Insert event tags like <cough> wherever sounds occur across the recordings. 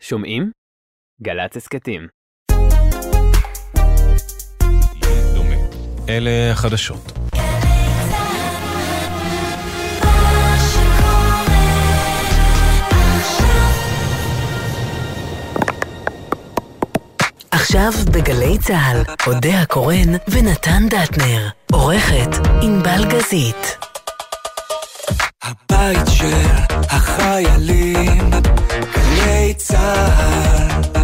שומעים? גל"צ הסכתים. אלה החדשות. עכשיו בגלי צה"ל, אודה הקורן ונתן דטנר. עורכת ענבל גזית. הבית של החיילים, גלי צה"ל.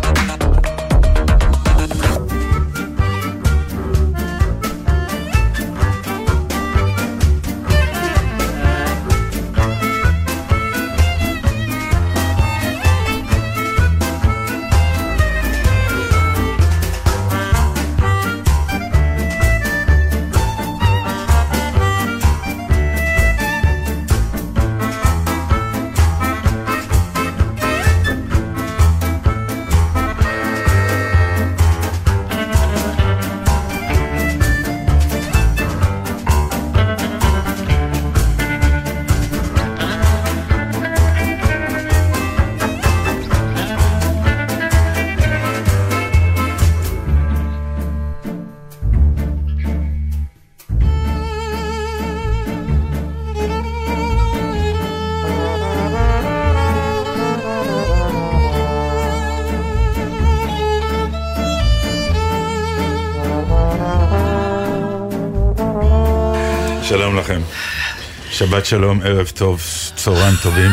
שבת שלום, ערב טוב, צהריים טובים.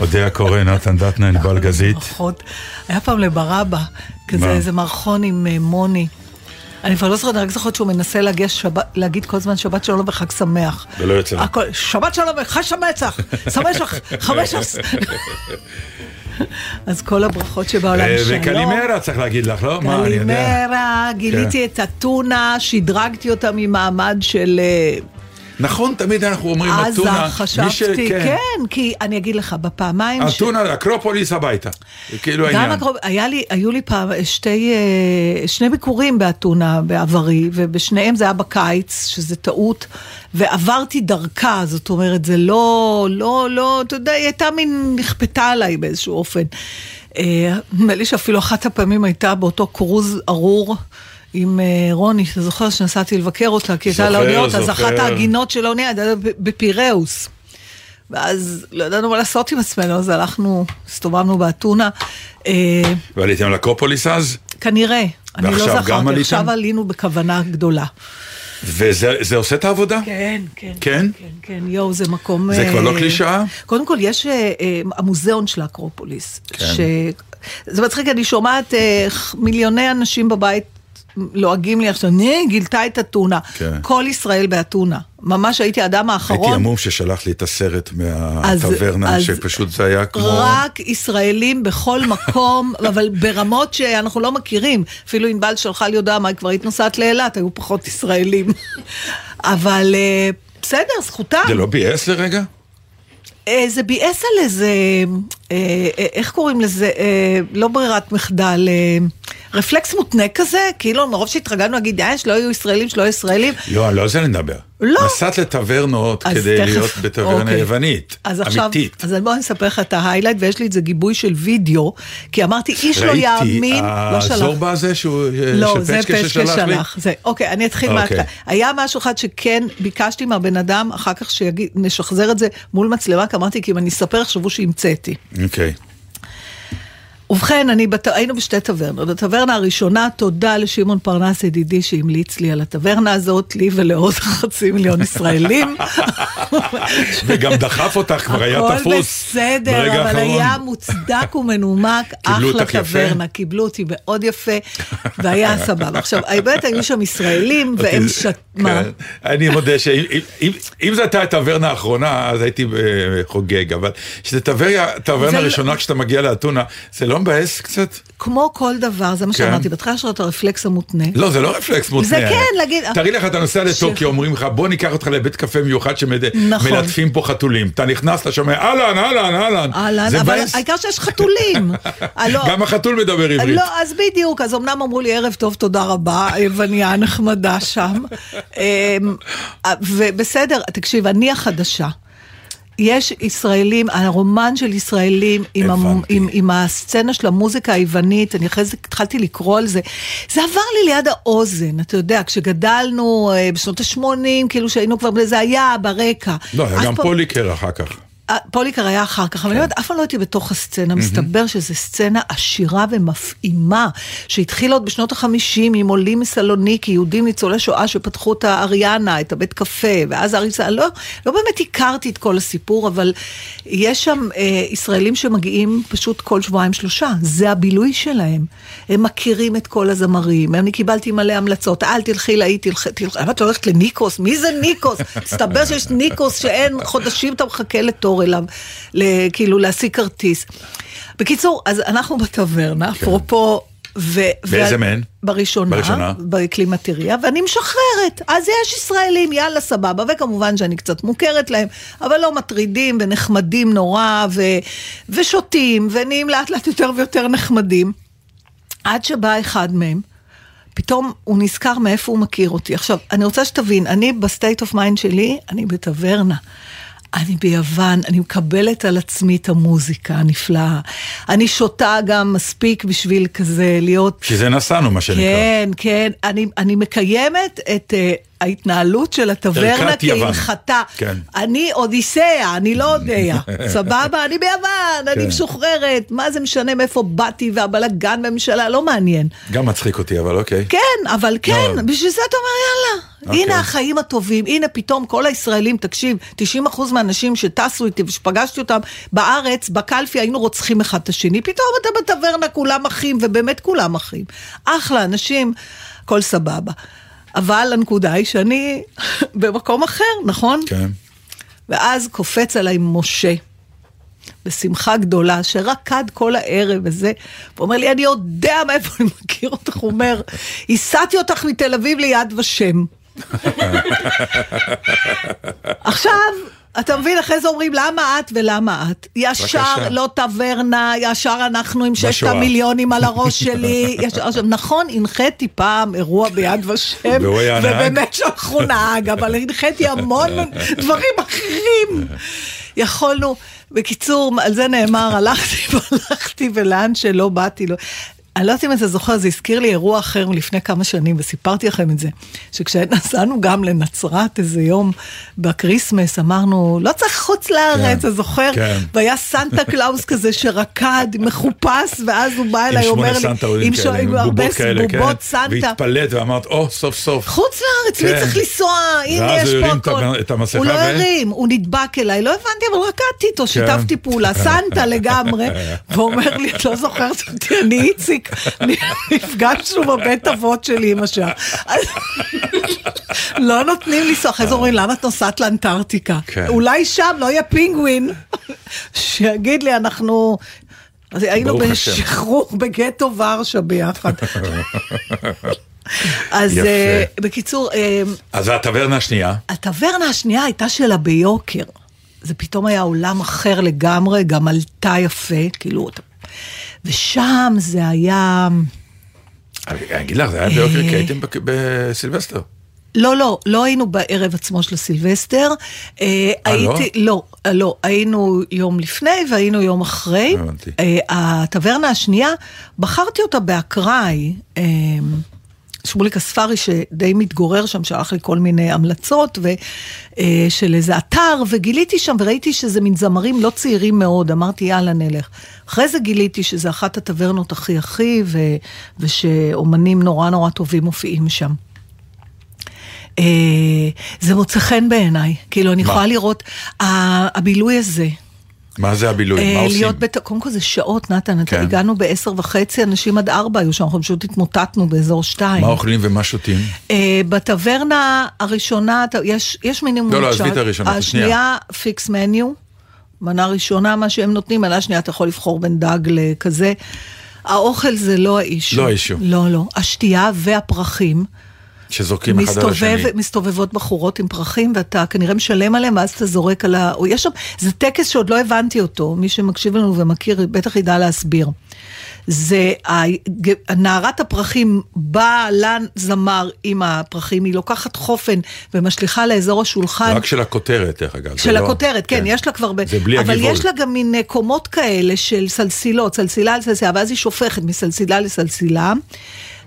אודיה קורא, נתן דטנה, ענבל גזית. ברכות. היה פעם לברבא, כזה? איזה מערכון עם אה, מוני. אני כבר לא זוכרת, רק זוכרת שהוא מנסה להגיד כל הזמן שבת שלום וחג שמח. ולא יוצא שבת שלום וחג שמצח, סמשך, חמשס. אז כל הברכות שבעולם אה, שלום. וקלימרה צריך להגיד לך, לא? קלימרה, גיליתי את אתונה, שדרגתי אותה ממעמד של אה, נכון, תמיד אנחנו אומרים עזה, אתונה. מי חשבתי, כן, כי אני אגיד לך, בפעמיים ש... אתונה, אקרופוליס הביתה. כאילו גם העניין. הקרוב, היה לי, היו לי פעם שתי, אה, שני ביקורים באתונה בעברי, ובשניהם זה היה בקיץ, שזה טעות, ועברתי דרכה, זאת אומרת, זה לא, לא, לא, אתה יודע, היא הייתה מין, נכפתה עליי באיזשהו אופן. אה, נדמה לי שאפילו אחת הפעמים הייתה באותו קרוז ארור. עם אה, רוני, אתה זוכר שנסעתי לבקר אותה, כי הייתה לה אוניות, אז אחת. העגינות של האונייה הייתה בפיראוס. ואז לא ידענו מה לעשות עם עצמנו, אז הלכנו, הסתובבנו באתונה. אה, ועליתם לאקרופוליס אז? כנראה, אני לא זכרתי? עכשיו עלינו בכוונה גדולה. וזה זה עושה את העבודה? כן, כן. כן? כן, כן, יואו, זה מקום... זה כבר לא אה, קלישאה? קודם כל, יש אה, אה, המוזיאון של האקרופוליס. כן. זה מצחיק, אני שומעת אה, מיליוני אנשים בבית לועגים לי עכשיו, נה, גילתה את אתונה. כן. כל ישראל באתונה. ממש הייתי האדם האחרון. הייתי המום ששלח לי את הסרט מהטברנה, שפשוט זה היה כמו... רק ישראלים בכל מקום, <laughs> אבל ברמות שאנחנו לא מכירים. אפילו ענבל שלחה לי הודעה, מה, כבר היית נוסעת לאילת, היו פחות ישראלים. <laughs> אבל אה, בסדר, זכותם. זה לא ביאס לרגע? אה, זה ביאס על איזה, אה, אה, איך קוראים לזה, לא ברירת מחדל, רפלקס מותנה כזה, כאילו מרוב שהתרגלנו להגיד, אה, שלא יהיו ישראלים, שלא יהיו ישראלים. לא, לא על זה אני מדבר. לא. נסעת לטברנות כדי תכף- להיות בטברנה אוקיי. יוונית, אז עכשיו, אמיתית. אז בוא אני אספר לך את ההיילייט, ויש לי את זה גיבוי של וידאו, כי אמרתי, איש לא ראיתי, יאמין, לא שלח. הזורבה הזה שהוא, לא, של זה פצ'קה ששלח. זה, אוקיי, אני אתחיל אוקיי. מההתחלה. היה משהו אחד שכן ביקשתי מהבן אדם, אחר כך שנשחזר את זה מול מצלמה, כי אמרתי, כי אם אני אספר, יחשבו שהמצאתי. אוקיי. ובכן, אני בת... היינו בשתי טברנות. בטברנה הראשונה, תודה לשמעון פרנס ידידי שהמליץ לי על הטברנה הזאת, לי ולעוד <laughs> חצי מיליון ישראלים. <laughs> וגם דחף אותך, כבר היה הכל תפוס. בסדר, ברגע אבל האחרון. היה מוצדק ומנומק, <laughs> אחלה? טברנה, קיבלו אותי מאוד יפה, והיה סבבה. עכשיו, באמת היו שם ישראלים, והם ש... מה? כן. אני מודה שאם אם- אם זו הייתה הטברנה האחרונה, אז הייתי אה, חוגג, אבל כשזה טברנה לא- ראשונה כשאתה מגיע לאתונה, זה לא מבאס קצת? כמו כל דבר, זה מה כן. שאמרתי, בהתחלה יש לך את הרפלקס המותנה. לא, זה לא רפלקס מותנה. זה כן, להגיד- תארי לך, אתה נוסע לטוקיו, אומרים לך, בוא ניקח אותך לבית קפה מיוחד נכון. שמלטפים פה חתולים. אתה נכנס, אתה שומע, אהלן, אהלן, אהלן. אהלן, אבל מבאס. העיקר שיש חתולים. <laughs> אה, גם החתול מדבר עברית. לא, אז בדיוק, אז אמנם אמרו לי ערב טוב, תודה רבה, היווניה נחמדה שם. <laughs> אמ, ובסדר, תקשיב, אני החדשה. יש ישראלים, הרומן של ישראלים עם, המ. עם, עם הסצנה של המוזיקה היוונית, אני אחרי זה התחלתי לקרוא על זה, זה עבר לי ליד האוזן, אתה יודע, כשגדלנו אה, בשנות ה-80, כאילו שהיינו כבר, זה היה ברקע. לא, היה גם פעם- פוליקר אחר כך. אה, פוליקר היה אחר כך, אבל אני אומרת, אף פעם לא הייתי בתוך הסצנה, מסתבר שזו סצנה עשירה ומפעימה, שהתחילה עוד בשנות החמישים עם עולים מסלוניקי, יהודים ניצולי שואה שפתחו את האריאנה, את הבית קפה, ואז אריסה, לא, לא באמת הכרתי את כל הסיפור, אבל יש שם אה, ישראלים שמגיעים פשוט כל שבועיים שלושה, זה הבילוי שלהם. הם מכירים את כל הזמרים, אני קיבלתי מלא המלצות, אל תלכי להיא, תלכי, תלכי, למה את הולכת לניקוס? מי זה ניקוס? מסתבר שיש ניקוס שאין חודשים אתה מחכה לתור אליו, ל- כאילו להשיג כרטיס. בקיצור, אז אנחנו בטברנה, אפרופו... ו- כן. באיזה מהן? בראשונה, בראשונה. בקלימטריה, ואני משחררת. אז יש ישראלים, יאללה, סבבה, וכמובן שאני קצת מוכרת להם, אבל לא מטרידים ונחמדים נורא, ו- ושותים, ונהיים לאט לאט יותר ויותר נחמדים. עד שבא אחד מהם, פתאום הוא נזכר מאיפה הוא מכיר אותי. עכשיו, אני רוצה שתבין, אני ב state of mind שלי, אני בטברנה. אני ביוון, אני מקבלת על עצמי את המוזיקה הנפלאה. אני שותה גם מספיק בשביל כזה להיות... כי זה נסענו, מה שנקרא. כן, כן, אני, אני מקיימת את uh, ההתנהלות של הטברנה יוון. כהלכתה. כן. אני אודיסאה, אני לא אודיה, <laughs> סבבה? אני ביוון, אני כן. משוחררת, מה זה משנה מאיפה באתי והבלגן בממשלה, לא מעניין. גם מצחיק אותי, אבל אוקיי. כן, אבל כן, לא. בשביל זה אתה אומר יאללה. אוקיי. הנה החיים הטובים, הנה פתאום כל הישראלים, תקשיב, 90% מהאנשים שטסו איתי ושפגשתי אותם בארץ, בקלפי היינו רוצחים אחד את השני, פתאום אתה בטברנה כולם אחים, ובאמת כולם אחים. אחלה, אנשים, הכל סבבה. אבל הנקודה היא שאני <laughs> במקום אחר, נכון? כן. ואז קופץ עליי משה, בשמחה גדולה, שרקד כל הערב וזה, ואומר לי, אני יודע מאיפה אני מכיר אותך, הוא אומר, הסעתי אותך מתל אביב ליד ושם. עכשיו, אתה מבין, אחרי זה אומרים, למה את ולמה את? ישר בבקשה. לא טברנה, ישר אנחנו עם ששת. המיליונים על הראש שלי. <laughs> ישר, עכשיו, נכון, הנחיתי פעם אירוע ביד ושם? ובאמת שלחו נהג, אבל הנחיתי המון דברים אחרים. יכולנו, בקיצור, על זה נאמר, הלכתי והלכתי ולאן שלא באתי לו. אני לא יודעת אם אתה זוכר, זה הזכיר לי אירוע אחר מלפני כמה שנים, וסיפרתי לכם את זה, שכשנסענו גם לנצרת איזה יום ב Christmas, אמרנו, לא צריך חוץ לארץ, אתה זוכר? כן. והיה סנטה קלאוס <laughs> כזה שרקד, מחופש, ואז הוא בא עם אליי, אומר תמונה לי, סנטה עם ש- עם בובות כאלה, כן. סנטה. והתפלאת ואמרת, או, סוף סוף. חוץ לארץ, מי כן. צריך לנסוע? הנה, ואז יש הוא פה הרים את הכל. המ- את המסכה הוא לא הרים, הוא נדבק אליי, לא הבנתי, אבל רקדתי איתו, שיתפתי פעולה, <laughs> סנטה לגמרי. ואומר לי, את לא זוכרת אותי, אני איציק, נפגשנו בבית אבות שלי עם השעה. לא נותנים לנסוע, אחרי זה אומרים, למה את נוסעת לאנטארקטיקה? כן. אולי שם לא יהיה פינגווין, שיגיד לי, אנחנו... אז היינו. בשחרור בגטו ורשה ביחד. אז. אה, בקיצור, אה, אז הטברנה השנייה, הטברנה השנייה הייתה שלה ביוקר. זה פתאום היה עולם אחר לגמרי, גם עלתה יפה, כאילו, ושם זה היה... אני אגיד לך, זה היה ביוקר אה. כי הייתם בסילבסטר. לא, לא, לא היינו בערב עצמו של הסילבסטר. אה, אה, לא? הייתי, לא, אה, לא, היינו יום לפני והיינו יום אחרי. הבנתי. אה, הטברנה השנייה, בחרתי אותה באקראי. אה, שמוליק הספרי שדי מתגורר שם, שלח לי כל מיני המלצות ו, אה, של איזה אתר, וגיליתי שם וראיתי שזה מין זמרים לא צעירים מאוד, אמרתי יאללה נלך. אחרי זה גיליתי שזה אחת הטברנות הכי הכי, ו, ושאומנים נורא נורא טובים מופיעים שם. אה, זה מוצא חן בעיניי, כאילו אני מה? יכולה לראות, הבילוי הזה, מה זה הבילוי? אה, מה עושים? להיות בת... קודם כל זה שעות, נתן, כן. הגענו בעשר וחצי, אנשים עד ארבע היו שם, אנחנו פשוט התמוטטנו באזור שתיים. מה אוכלים ומה שותים? אה, בטברנה הראשונה, יש, יש מינימום לא, לא, עזבי. את הראשונה, השנייה. השנייה fix menu, מנה ראשונה, מה שהם נותנים, מנה שנייה אתה יכול לבחור בין דג לכזה. האוכל זה לא ה issue. לא ה issue. לא, לא. השתייה והפרחים. שזורקים אחד על השני. מסתובב, מסתובבות בחורות עם פרחים, ואתה כנראה משלם עליהם, ואז אתה זורק על ה... או יש שם, זה טקס שעוד לא הבנתי אותו, מי שמקשיב לנו ומכיר, בטח ידע להסביר. זה נערת הפרחים באה לזמר עם הפרחים, היא לוקחת חופן ומשליכה לאזור השולחן. רק של הכותרת, דרך אגב. של לא- הכותרת, כן, יש לה כבר... ב- זה בלי אבל הגיבול. יש לה גם מין אה, קומות כאלה של סלסילות, סלסילה על סלסילה, ואז היא שופכת מסלסילה לסלסילה,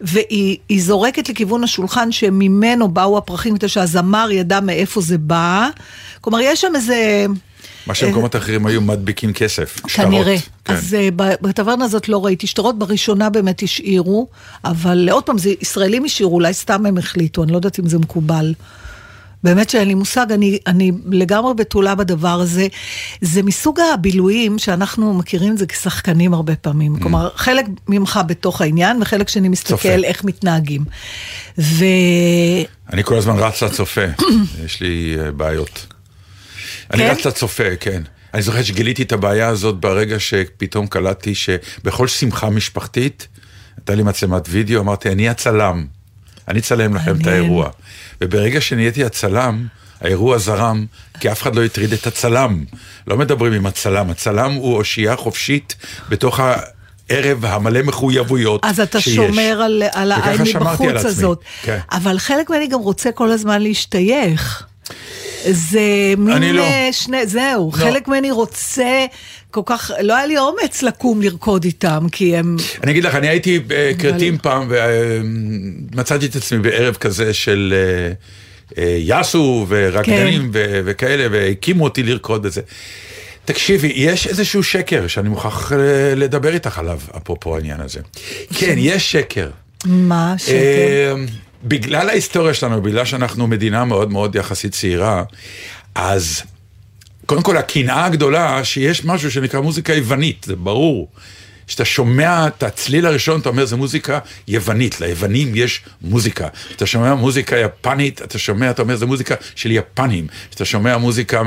והיא היא זורקת לכיוון השולחן שממנו באו הפרחים, כדי שהזמר ידע מאיפה זה בא. כלומר, יש שם איזה... מה שבמקומות אחרים היו מדביקים כסף. שטרות. כנראה. כן. אז uh, בטברנה הזאת לא ראיתי שטרות, בראשונה באמת השאירו, אבל עוד פעם, זה ישראלים השאירו, אולי סתם הם החליטו, אני לא יודעת אם זה מקובל. באמת שאין לי מושג, אני, אני לגמרי בתולה בדבר הזה. זה מסוג הבילויים שאנחנו מכירים את זה כשחקנים הרבה פעמים. Mm. כלומר, חלק ממך בתוך העניין, וחלק שני מסתכל צופה. איך מתנהגים. ו... אני כל הזמן רץ לצופה, <clears throat> יש לי אה, בעיות. אני כן? רץ לצופה, כן. אני זוכר שגיליתי את הבעיה הזאת ברגע שפתאום קלטתי שבכל שמחה משפחתית, הייתה לי מצלמת וידאו, אמרתי, אני הצלם, אני אצלם לכם את. האירוע. וברגע שנהייתי הצלם, האירוע זרם, כי אף אחד לא הטריד את הצלם. לא מדברים עם הצלם, הצלם הוא אושייה חופשית בתוך הערב המלא מחויבויות אז אתה שיש. שומר על, על העין על מבחוץ. הזאת. כן. אבל חלק ממני גם רוצה כל הזמן להשתייך. זה מין אני לא. אה, שני, זהו, לא. חלק ממני רוצה כל כך, לא היה לי אומץ לקום לרקוד איתם, כי הם... אני אגיד לך, אני הייתי בכרתים פעם, ומצאתי את עצמי בערב כזה של אה, אה, יאסו ורקדנים כן. וכאלה, והקימו אותי לרקוד בזה. תקשיבי, יש איזשהו שקר שאני מוכרח אה, לדבר איתך עליו, אפרופו העניין הזה. כן, יש שקר. מה שקר? אה, בגלל ההיסטוריה שלנו, בגלל שאנחנו מדינה מאוד מאוד יחסית צעירה, אז קודם כל הקנאה הגדולה שיש משהו שנקרא מוזיקה יוונית, זה ברור. כשאתה שומע את הצליל הראשון, אתה אומר, זה מוזיקה יוונית, ליוונים יש מוזיקה. אתה שומע מוזיקה יפנית, אתה שומע, אתה אומר, זה מוזיקה של יפנים. כשאתה שומע מוזיקה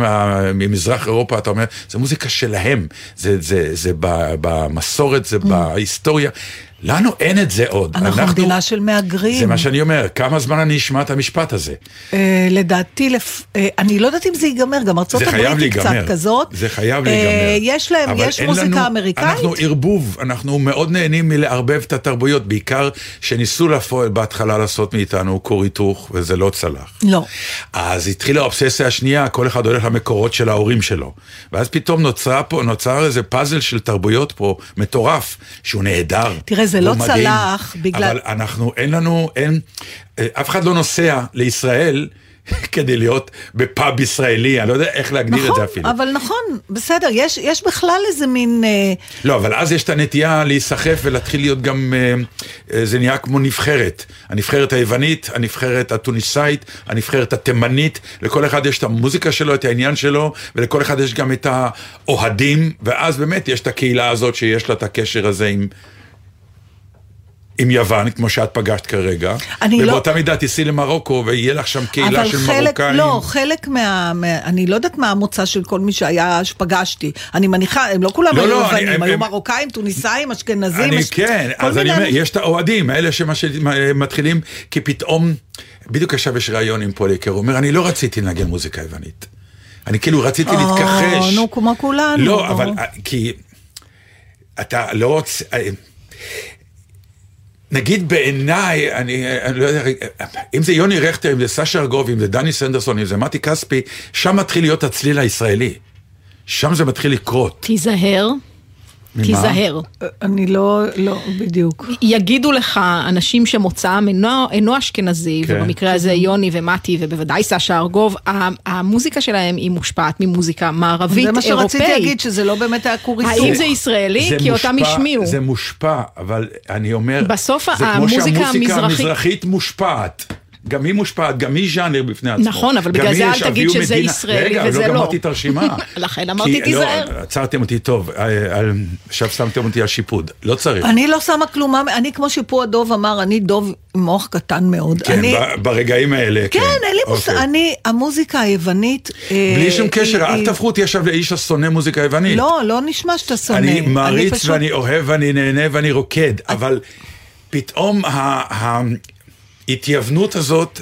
ממזרח אירופה, אתה אומר, זה מוזיקה שלהם. זה, זה, זה ב- במסורת, זה בהיסטוריה. לנו אין את זה עוד. אנחנו מדינה של מהגרים. זה מה שאני אומר, כמה זמן אני אשמע את המשפט הזה? אה, לדעתי, לפ... אה, אני לא יודעת אם זה ייגמר, גם ארצות הברית היא קצת. כזאת. זה חייב אה, להיגמר. יש להם, יש מוזיקה לנו- אמריקאית? אנחנו ערבוב, אנחנו מאוד נהנים מלערבב את התרבויות, בעיקר שניסו לפועל בהתחלה לעשות מאיתנו כור היתוך, וזה לא צלח. לא. אז התחילה האובססיה השנייה, כל אחד הולך למקורות של ההורים שלו. ואז פתאום נוצרה פה, נוצר איזה פאזל של תרבויות פה, מטורף, שהוא נהדר. תראה, זה והוא לא מדהים, צלח בגלל- אבל אנחנו, אין לנו, אין, אה, אף אחד לא נוסע לישראל <laughs> כדי להיות בפאב ישראלי, אני לא יודע איך להגדיר את זה נכון, אפילו. אבל נכון, בסדר, יש, יש בכלל איזה מין... אה, לא, אבל אז יש את הנטייה להיסחף ולהתחיל להיות גם, אה, אה, זה נהיה כמו נבחרת. הנבחרת היוונית, הנבחרת התוניסאית, הנבחרת התימנית, לכל אחד יש את המוזיקה שלו, את העניין שלו, ולכל אחד יש גם את האוהדים, ואז באמת יש את הקהילה הזאת שיש לה את הקשר הזה עם... עם יוון, כמו שאת פגשת כרגע, אני לא- ובאותה מידה תיסעי למרוקו ויהיה לך שם קהילה אבל של חלק, מרוקאים. לא, חלק מה, מה... אני לא יודעת מה המוצא של כל מי שהיה, שפגשתי. אני מניחה, הם לא כולם לא, היו לא, יוונים, הם- היו הם- מרוקאים, טוניסאים, אשכנזים. אני אש- כן, אז אני אומר. יש את האוהדים, האלה שמתחילים, כי פתאום, בדיוק עכשיו יש ראיון עם פוליקר, הוא אומר, אני לא רציתי לנגן מוזיקה יוונית. אני כאילו רציתי או, להתכחש. נו, כמו כולנו. לא, ברור. אבל אה, כי אתה לא רוצה... נגיד בעיניי, אני, אני לא יודע, אם זה יוני רכטר, אם זה סשה ארגוב, אם זה דני סנדרסון, אם זה מתי כספי, שם מתחיל להיות הצליל הישראלי. שם זה מתחיל לקרות. תיזהר? תיזהר. אני לא, לא, בדיוק. יגידו לך אנשים שמוצאם אינו, אינו אשכנזי, כן. ובמקרה הזה יוני ומתי ובוודאי סשה ארגוב, המוזיקה שלהם היא מושפעת ממוזיקה מערבית זה מה שרציתי אירופאית. להגיד, שזה לא באמת היה כור היתוך. האם זה ישראלי? זה כי אותם מושפע- השמיעו. זה מושפע, אבל אני אומר, בסוף זה כמו המוזיקה שהמוזיקה המזרחית- המזרחית מושפעת. גם היא מושפעת, גם היא ז'אנר בפני עצמו. נכון, אבל בגלל זה אל תגיד שזה מדינה. ישראלי רגע, וזה לא לא. גמרתי את הרשימה. <laughs> לכן אמרתי, לא, תיזהר. עצרתם אותי טוב, על- על- עכשיו שמתם אותי על שיפוד, לא צריך. אני לא שמה כלום, אני כמו שפה הדוב אמר, אני דוב עם מוח קטן מאוד. כן, אני, ברגעים האלה, כן. כן, אין לי מושג, אוקיי. אני, המוזיקה היוונית... אה, בלי שום קשר, היא- אל תהפכו אותי עכשיו לאיש השונא מוזיקה יוונית. לא, לא נשמע שאתה שונא. אני מעריץ פשוט- ואני אוהב ואני נהנה ואני רוקד, אבל פתאום ה... ה... ההתייוונות הזאת,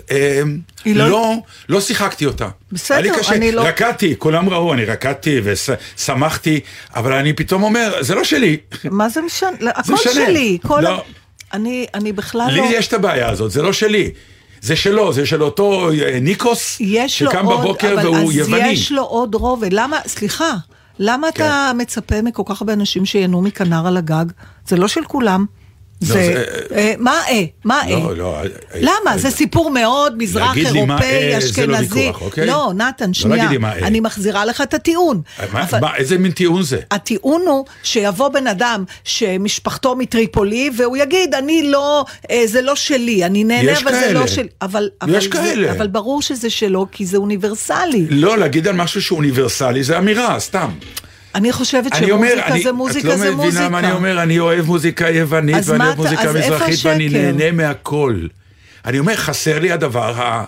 היא לא- לא, לא שיחקתי אותה. בסדר, לי קשה, אני לא- רקדתי, כולם ראו, אני רקדתי ושמחתי, אבל אני פתאום אומר, זה לא שלי. מה זה משנה? הכל משנה. שלי. כל לא. אני, אני בכלל לי לא... יש את הבעיה הזאת, זה לא שלי. זה שלו, זה של אותו אה, ניקוס, שקם עוד, בבוקר והוא אז יווני. יש לו עוד רובד. למה, סליחה, למה כן. אתה מצפה מכל כך הרבה אנשים שיהנו מכנר על הגג? זה לא של כולם. זה, זה- אה, מה אה? מה אה? לא, לא. למה? אה, זה סיפור מאוד מזרח אירופאי, אה, לא אשכנזי. אוקיי? לא, נתן, לא שנייה. אה. אני מחזירה לך את הטיעון. איזה מין טיעון זה? הטיעון הוא שיבוא בן אדם שמשפחתו מטריפולי והוא יגיד אני לא, אה, זה לא שלי, אני נהנה אבל זה. לא שלי. אבל, אבל, יש כאלה. אבל ברור שזה שלו כי זה אוניברסלי. לא, להגיד על משהו שהוא אוניברסלי זה אמירה, סתם. אני חושבת אני אומר, שמוזיקה אני, זה מוזיקה את לא זה מבינה מוזיקה. מה אני אומר, אני אוהב מוזיקה יוונית אז ואני מה אוהב מוזיקה אז מזרחית ואני השקר? נהנה מהכל. אני אומר, חסר לי הדבר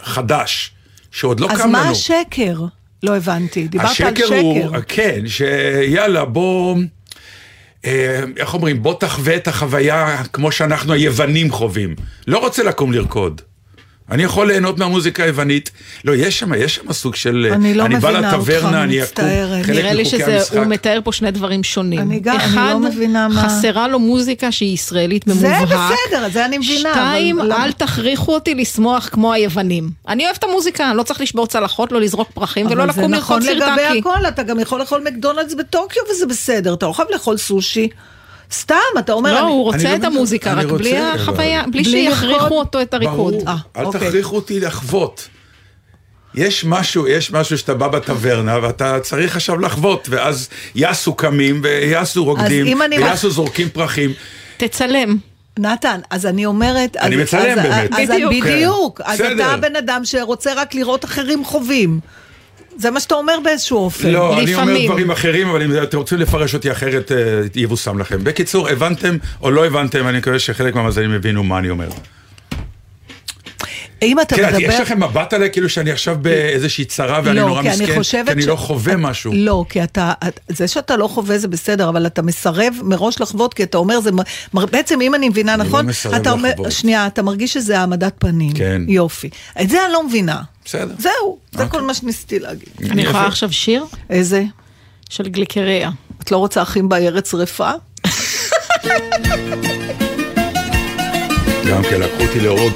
החדש, שעוד לא אז קם מה לנו. השקר? לא הבנתי, דיברת על השקר שקר. הוא, כן, שיאללה, בוא, אה, איך אומרים, בוא תחווה את החוויה כמו שאנחנו היוונים חווים. לא רוצה לקום לרקוד. אני יכול ליהנות מהמוזיקה היוונית. לא, יש שם, יש שם סוג של... אני לא אני מבינה אותך, לטברנה, אני מצטערת. נראה לי שזה, המשחק. הוא מתאר פה שני דברים שונים. אני גם- אני אחד, לא מבינה מה- חסרה לו מוזיקה שהיא ישראלית זה במובהק. בסדר, זה אני מבינה. שתיים, אבל למה- אל תכריחו אותי לשמוח כמו היוונים. אני אוהבת את המוזיקה, אני לא צריך לשבור צלחות, לא לזרוק פרחים ולא אבל זה לקום נכון לגבי סרטקי. הכל, אתה גם יכול לאכול מקדונלדס בטוקיו וזה בסדר, אתה לא חייב לאכול סושי. סתם, אתה אומר... לא, אני- הוא רוצה לא את מבין, המוזיקה, רק בלי רוצה, אבל- החוויה, בלי בלי שיכריחו? אותו את הריקוד. ברור, אה, אל אוקיי. תכריחו אותי לחוות. יש משהו, יש משהו שאתה בא בטברנה ואתה צריך עכשיו לחוות, ואז יאסו קמים ויאסו רוקדים, ויאסו זורקים פרחים. תצלם. נתן, אז אני אומרת... אני אז- מצלם אז- באמת. אז בדיוק. בדיוק. כן. אז בסדר. אתה בן אדם שרוצה רק לראות אחרים חווים. זה מה שאתה אומר באיזשהו אופן. לא, אני אומר לפעמים. דברים אחרים, אבל אם אתם רוצים לפרש אותי אחרת, אה, יבושם לכם. בקיצור, הבנתם או לא הבנתם, אני מקווה שחלק מהמאזינים הבינו מה אני אומר. אם אתה כן, מדבר... יש לכם מבט עליי כאילו שאני עכשיו באיזושהי צרה ואני לא, נורא כי אני מסכן, חושבת כי אני ש- לא חווה את- משהו. לא, כי אתה, את- זה שאתה לא חווה זה בסדר, אבל אתה מסרב מראש לחוות, כי אתה אומר, זה, בעצם אם אני מבינה אני לא נכון, מסרב אתה אומר, לחוות. שנייה, אתה מרגיש שזה העמדת פנים. כן. יופי. את זה אני לא מבינה. בסדר. זהו, זה אוקיי. כל מה שניסיתי להגיד. אני יכולה. עכשיו שיר איזה? של גליקריה. את לא רוצה אחים בארץ שרפה? גם כן לקחו אותי לאורות.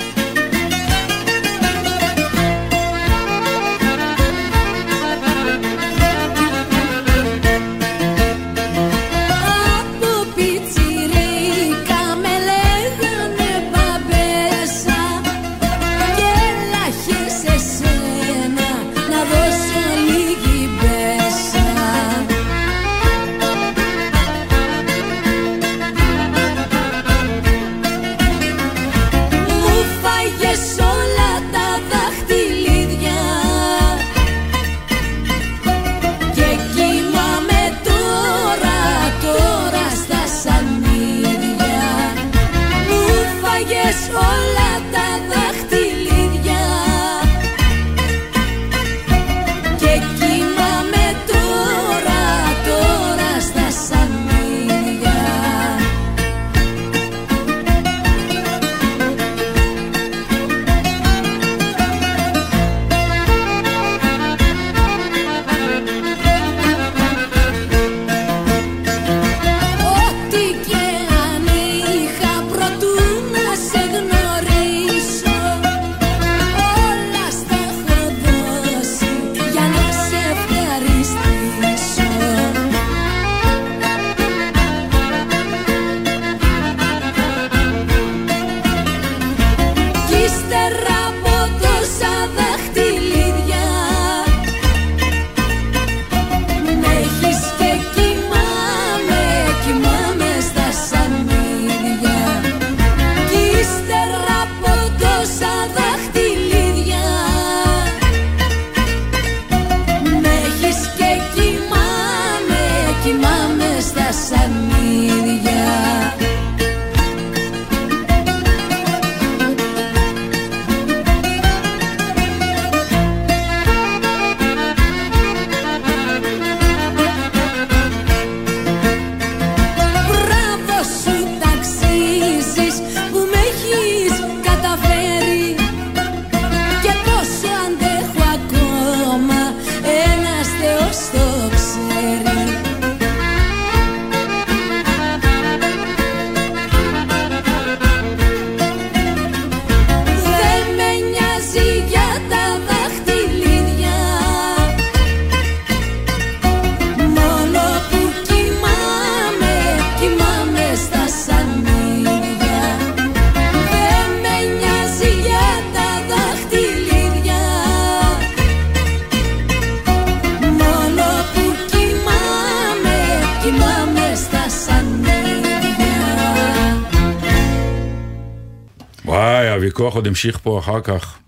עוד המשיך פה אחר כך.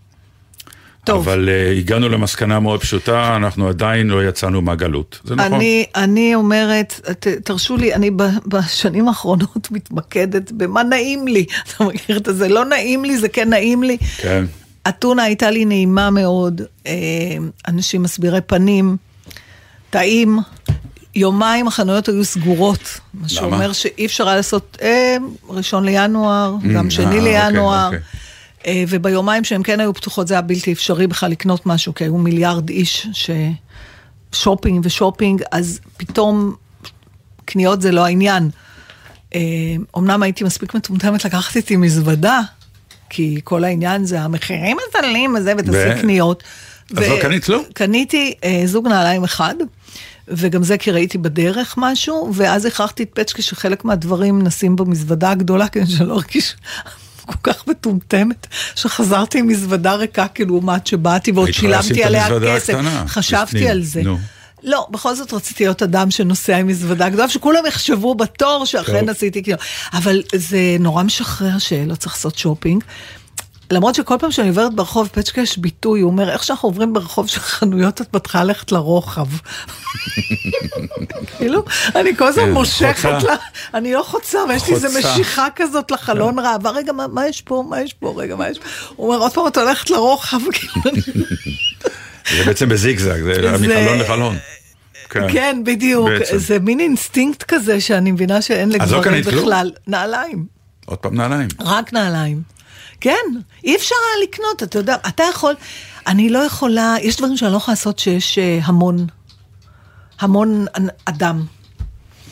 טוב. אבל uh, הגענו למסקנה מאוד פשוטה, אנחנו עדיין לא יצאנו מהגלות. זה נכון. אני, אני אומרת, ת, תרשו לי, אני ב- בשנים האחרונות <laughs> מתמקדת במה נעים לי. <laughs> אתה מכיר את זה? לא נעים לי, זה כן נעים לי. כן. אתונה הייתה לי נעימה מאוד, אה, אנשים מסבירי פנים, טעים. יומיים החנויות היו סגורות, מה שאומר שאי אפשר היה לעשות אה, ראשון לינואר, גם אה, שני אוקיי, לינואר. אוקיי. אה, וביומיים שהם כן היו פתוחות זה היה בלתי אפשרי בכלל לקנות משהו, כי היו מיליארד איש ש shopping ו shopping, אז פתאום קניות זה לא העניין. אה, אמנם הייתי מספיק מטומטמת לקחת איתי מזוודה, כי כל העניין זה המחירים הזלים וזה, ותעשי קניות. אז לא קנית כלום? קניתי אה, זוג נעליים אחד, וגם זה כי ראיתי בדרך משהו, ואז הכרחתי את פצ'קי שחלק מהדברים נשים במזוודה הגדולה, כדי שלא ארגיש כל כך מטומטמת, שחזרתי עם מזוודה ריקה, כאילו, לעומת שבאתי ועוד שילמתי עליה כסף. הקטנה, חשבתי. על זה. נו. לא, בכל זאת רציתי להיות אדם שנוסע עם מזוודה גדולה, שכולם יחשבו בתור שאכן. עשיתי כאילו. אבל זה נורא משחרר שלא צריך לעשות שופינג. למרות שכל פעם שאני עוברת ברחוב, פצ'קה יש ביטוי, הוא אומר, איך שאנחנו עוברים ברחוב של חנויות, את מתחילה ללכת לרוחב. <laughs> כאילו, אני כל הזמן כן, מושכת. לה, אני לא חוצה, אבל יש לי איזה. משיכה כזאת לחלון ראווה, רגע, מה- יש פה, מה יש פה, רגע, מה יש פה? הוא אומר, עוד פעם את הולכת לרוחב, <laughs> כאילו, זה בעצם בזיגזג, זה מחלון לחלון. כן. כן, בדיוק, בעצם. זה מין אינסטינקט כזה שאני מבינה שאין אז לא לגברים קנית כלום? בכלל. נעליים, עוד פעם נעליים. רק נעליים. כן, אי אפשר היה לקנות, אתה יודע, אתה יכול, אני לא יכולה, יש דברים שאני לא יכולה לעשות שיש אה, המון, המון אדם.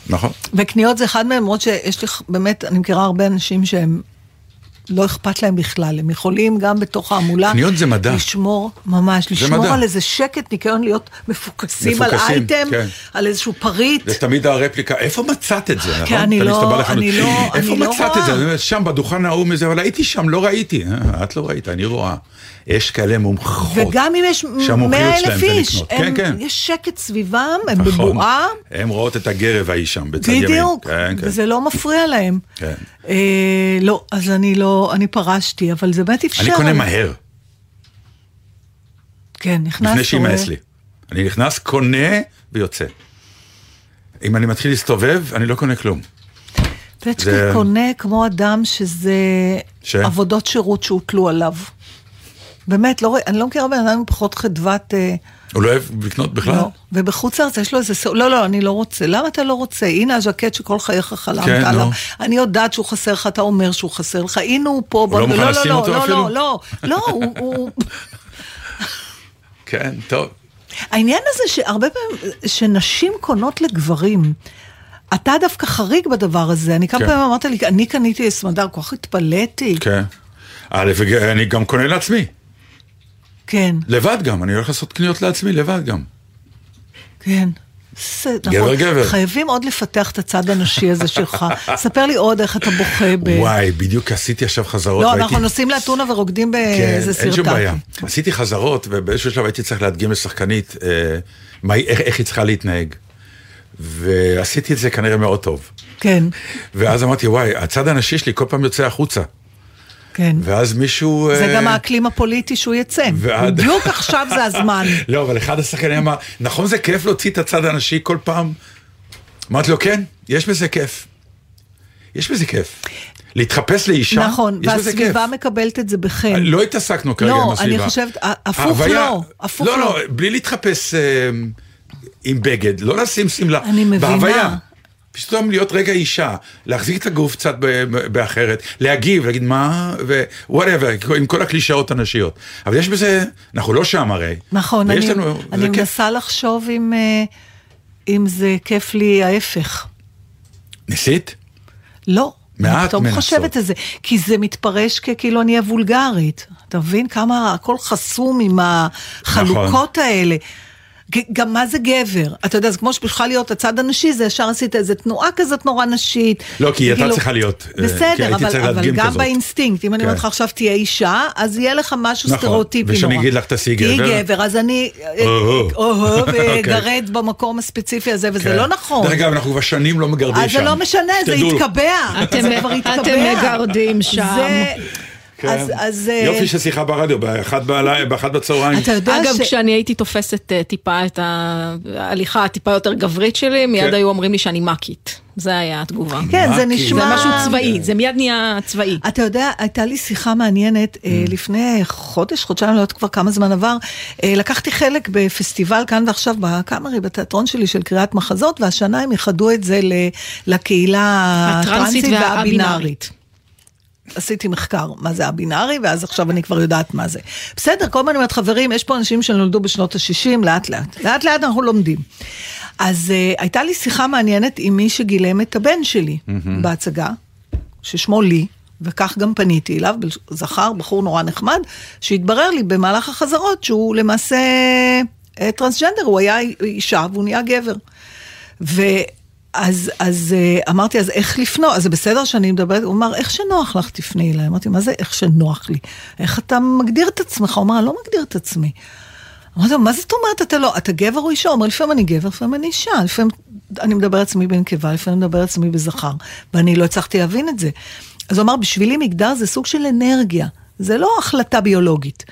נכון. וקניות זה אחד מהם, למרות שיש לי, באמת, אני מכירה הרבה אנשים שהם, לא אכפת להם בכלל, הם יכולים גם בתוך ההמולה, קניות זה מדע. לשמור, ממש, לשמור מדע. על איזה שקט, ניקיון, להיות מפוקסים, על מפוקסים, אייטם, כן. על איזשהו פריט. זה תמיד הרפליקה, איפה מצאת את זה, נכון? אני תמיד לא- לחנות, אני לא- איפה אני לא מצאת את זה? רואה. אני שם בדוכן ההוא מזה, אבל הייתי שם, לא ראיתי. אה, את לא ראית, אני רואה. יש כאלה מומחות. וגם אם יש מאה אלף איש. הם- כן, כן. יש שקט סביבם, הם נכון. בבועה, הן רואות את הגרב ההיא שם, בצד ימין. בדיוק, כן, כן. וזה לא מפריע להם. כן. אה, לא, אז אני לא, אני פרשתי, אבל זה באמת אפשר. אני קונה. מהר, כן, נכנס. לפני. שימאס לי. אני נכנס, קונה ויוצא. אם אני מתחיל להסתובב, אני לא קונה כלום. פצ'קה זה- קונה כמו אדם שזה ש? עבודות שירות שהוטלו עליו. באמת, לא, אני לא מכירה בן אדם עם פחות חדוות... אה, הוא לא אוהב לקנות בכלל? לא. ובחוץ לארץ יש לו איזה... לא, לא, אני לא רוצה. למה אתה לא רוצה? הנה הז'קט שכל חייך חלמת כן, עליו. נו. אני יודעת שהוא חסר לך, אתה אומר שהוא חסר לך. הנה הוא פה. הוא לא מוכן לא, לשים לא, אותו לא, אפילו? לא, לא, לא, הוא- הוא... כן, טוב. העניין הזה שהרבה פעמים, שנשים קונות לגברים. אתה דווקא חריג בדבר הזה. אני כמה כן. פעמים אמרת לי, אני קניתי סמדר, כל כך התפלאתי. כן. א', אני גם קונה לעצמי. כן, לבד גם, אני הולך לעשות קניות לעצמי, לבד גם. כן. זה, גבר, נכון. גבר. חייבים עוד לפתח את הצד הנשי הזה שלך. <laughs> ספר לי עוד איך אתה בוכה ב... וואי, בדיוק עשיתי עכשיו חזרות. לא, והייתי- אנחנו נוסעים לאתונה ורוקדים באיזה כן, אין שום סרטן. בעיה. עשיתי חזרות, ובאיזשהו שלב הייתי צריך להדגים לשחקנית אה, מה איך איך היא צריכה להתנהג. ועשיתי את זה כנראה מאוד טוב. כן, ואז אמרתי, וואי, הצד הנשי שלי כל פעם יוצא החוצה. כן. ואז מישהו... זה אה, גם האקלים הפוליטי שהוא יצא. ועד- בדיוק עכשיו זה הזמן. <laughs> לא, אבל אחד השחקנים אמר, נכון זה כיף להוציא את הצד הנשי כל פעם? אמרתי לו, כן, יש בזה כיף. יש בזה כיף. להתחפש לאישה, נכון, יש בזה כיף. והסביבה מקבלת את זה בחן. לא התעסקנו כרגע לא, עם הסביבה. אני חושבת, הפוך ההוויה- לא, הפוך לא. לא. לא, בלי להתחפש אה, עם בגד, לא לשים שמלה. אני מבינה. בהוויה. פתאום להיות רגע אישה, להחזיק את הגוף קצת באחרת, להגיב, להגיד מה, ווואטאבר, עם כל הקלישאות הנשיות. אבל יש בזה, אנחנו לא שם הרי. נכון, אני, לנו, אני זה כיף. מנסה לחשוב אם, אה, אם זה כיף לי ההפך. ניסית? לא. מעט אני פתאום מנסות. חושבת את זה, כי זה מתפרש ככאילו אני הוולגרית. אתה מבין כמה הכל חסום עם החלוקות נכון. האלה. גם מה זה גבר? אתה יודע, זה כמו שבכלל להיות הצד הנשי, זה ישר עשית איזה תנועה כזאת נורא נשית. לא, כי היא הייתה צריכה להיות, אה, בסדר, הייתי אבל, אבל גם כזאת. באינסטינקט, אם אני אומרת כן. לך עכשיו תהיה אישה, אז יהיה לך משהו נכון, סטריאוטיפי נורא. ושאני אגיד לך, תעשי גבר? תהיי גבר, אז אני או-הו. אוהו <laughs> אוקיי. וגרד במקום הספציפי הזה, וזה כן. לא נכון. דרך אגב, אנחנו כבר שנים לא מגרדים שם. אז זה לא משנה, זה שתדעו. התקבע. אתם- זה כבר התקבע. אתם מגרדים שם. כן. אז. אה, יופי של שיחה ברדיו, באחת בעלי- באחת בצהריים. אתה יודע אגב, ש... כשאני הייתי תופסת אה, טיפה את ההליכה הטיפה יותר גברית שלי, מיד כן. היו אומרים לי שאני מאקית. זה היה התגובה. כן, זה כי- זה נשמע... משהו צבאי, זה מיד נהיה צבאי. אתה יודע, הייתה לי שיחה מעניינת Mm. אה, לפני חודש, חודשיים, לא יודעת כבר כמה זמן עבר. אה, לקחתי חלק בפסטיבל כאן ועכשיו בקאמרי, בתיאטרון שלי של קריאת מחזות, והשנה הם ייחדו את זה לקהילה הטרנסית והבינארית. עשיתי מחקר מה זה הבינארי, ואז עכשיו אני כבר יודעת מה זה. בסדר, כל הזמן אני אומרת, חברים, יש פה אנשים שנולדו בשנות ה-60, לאט לאט. לאט לאט אנחנו לומדים. אז uh, הייתה לי שיחה מעניינת עם מי שגילם את הבן שלי בהצגה, ששמו לי, וכך גם פניתי אליו, זכר, בחור נורא נחמד, שהתברר לי במהלך החזרות שהוא למעשה אה, טרנסג'נדר, הוא היה אישה והוא נהיה גבר. ואז אז, אה, אמרתי, אז איך לפנות? אז זה בסדר שאני מדברת? הוא אמר, איך שנוח לך תפני אליי. אמרתי, מה זה איך שנוח לי? איך אתה מגדיר את עצמך? הוא אמר, אני לא מגדיר את עצמי. אמרתי לו, מה זאת אומרת אתה לא? אתה גבר או אישה? הוא אומר, לפעמים אני גבר, לפעמים אני אישה, לפעמים אני מדבר עצמי בנקבה, לפעמים אני מדבר עצמי בזכר, ואני לא הצלחתי להבין את זה. אז הוא אמר, בשבילי מגדר זה סוג של אנרגיה, זה לא החלטה ביולוגית.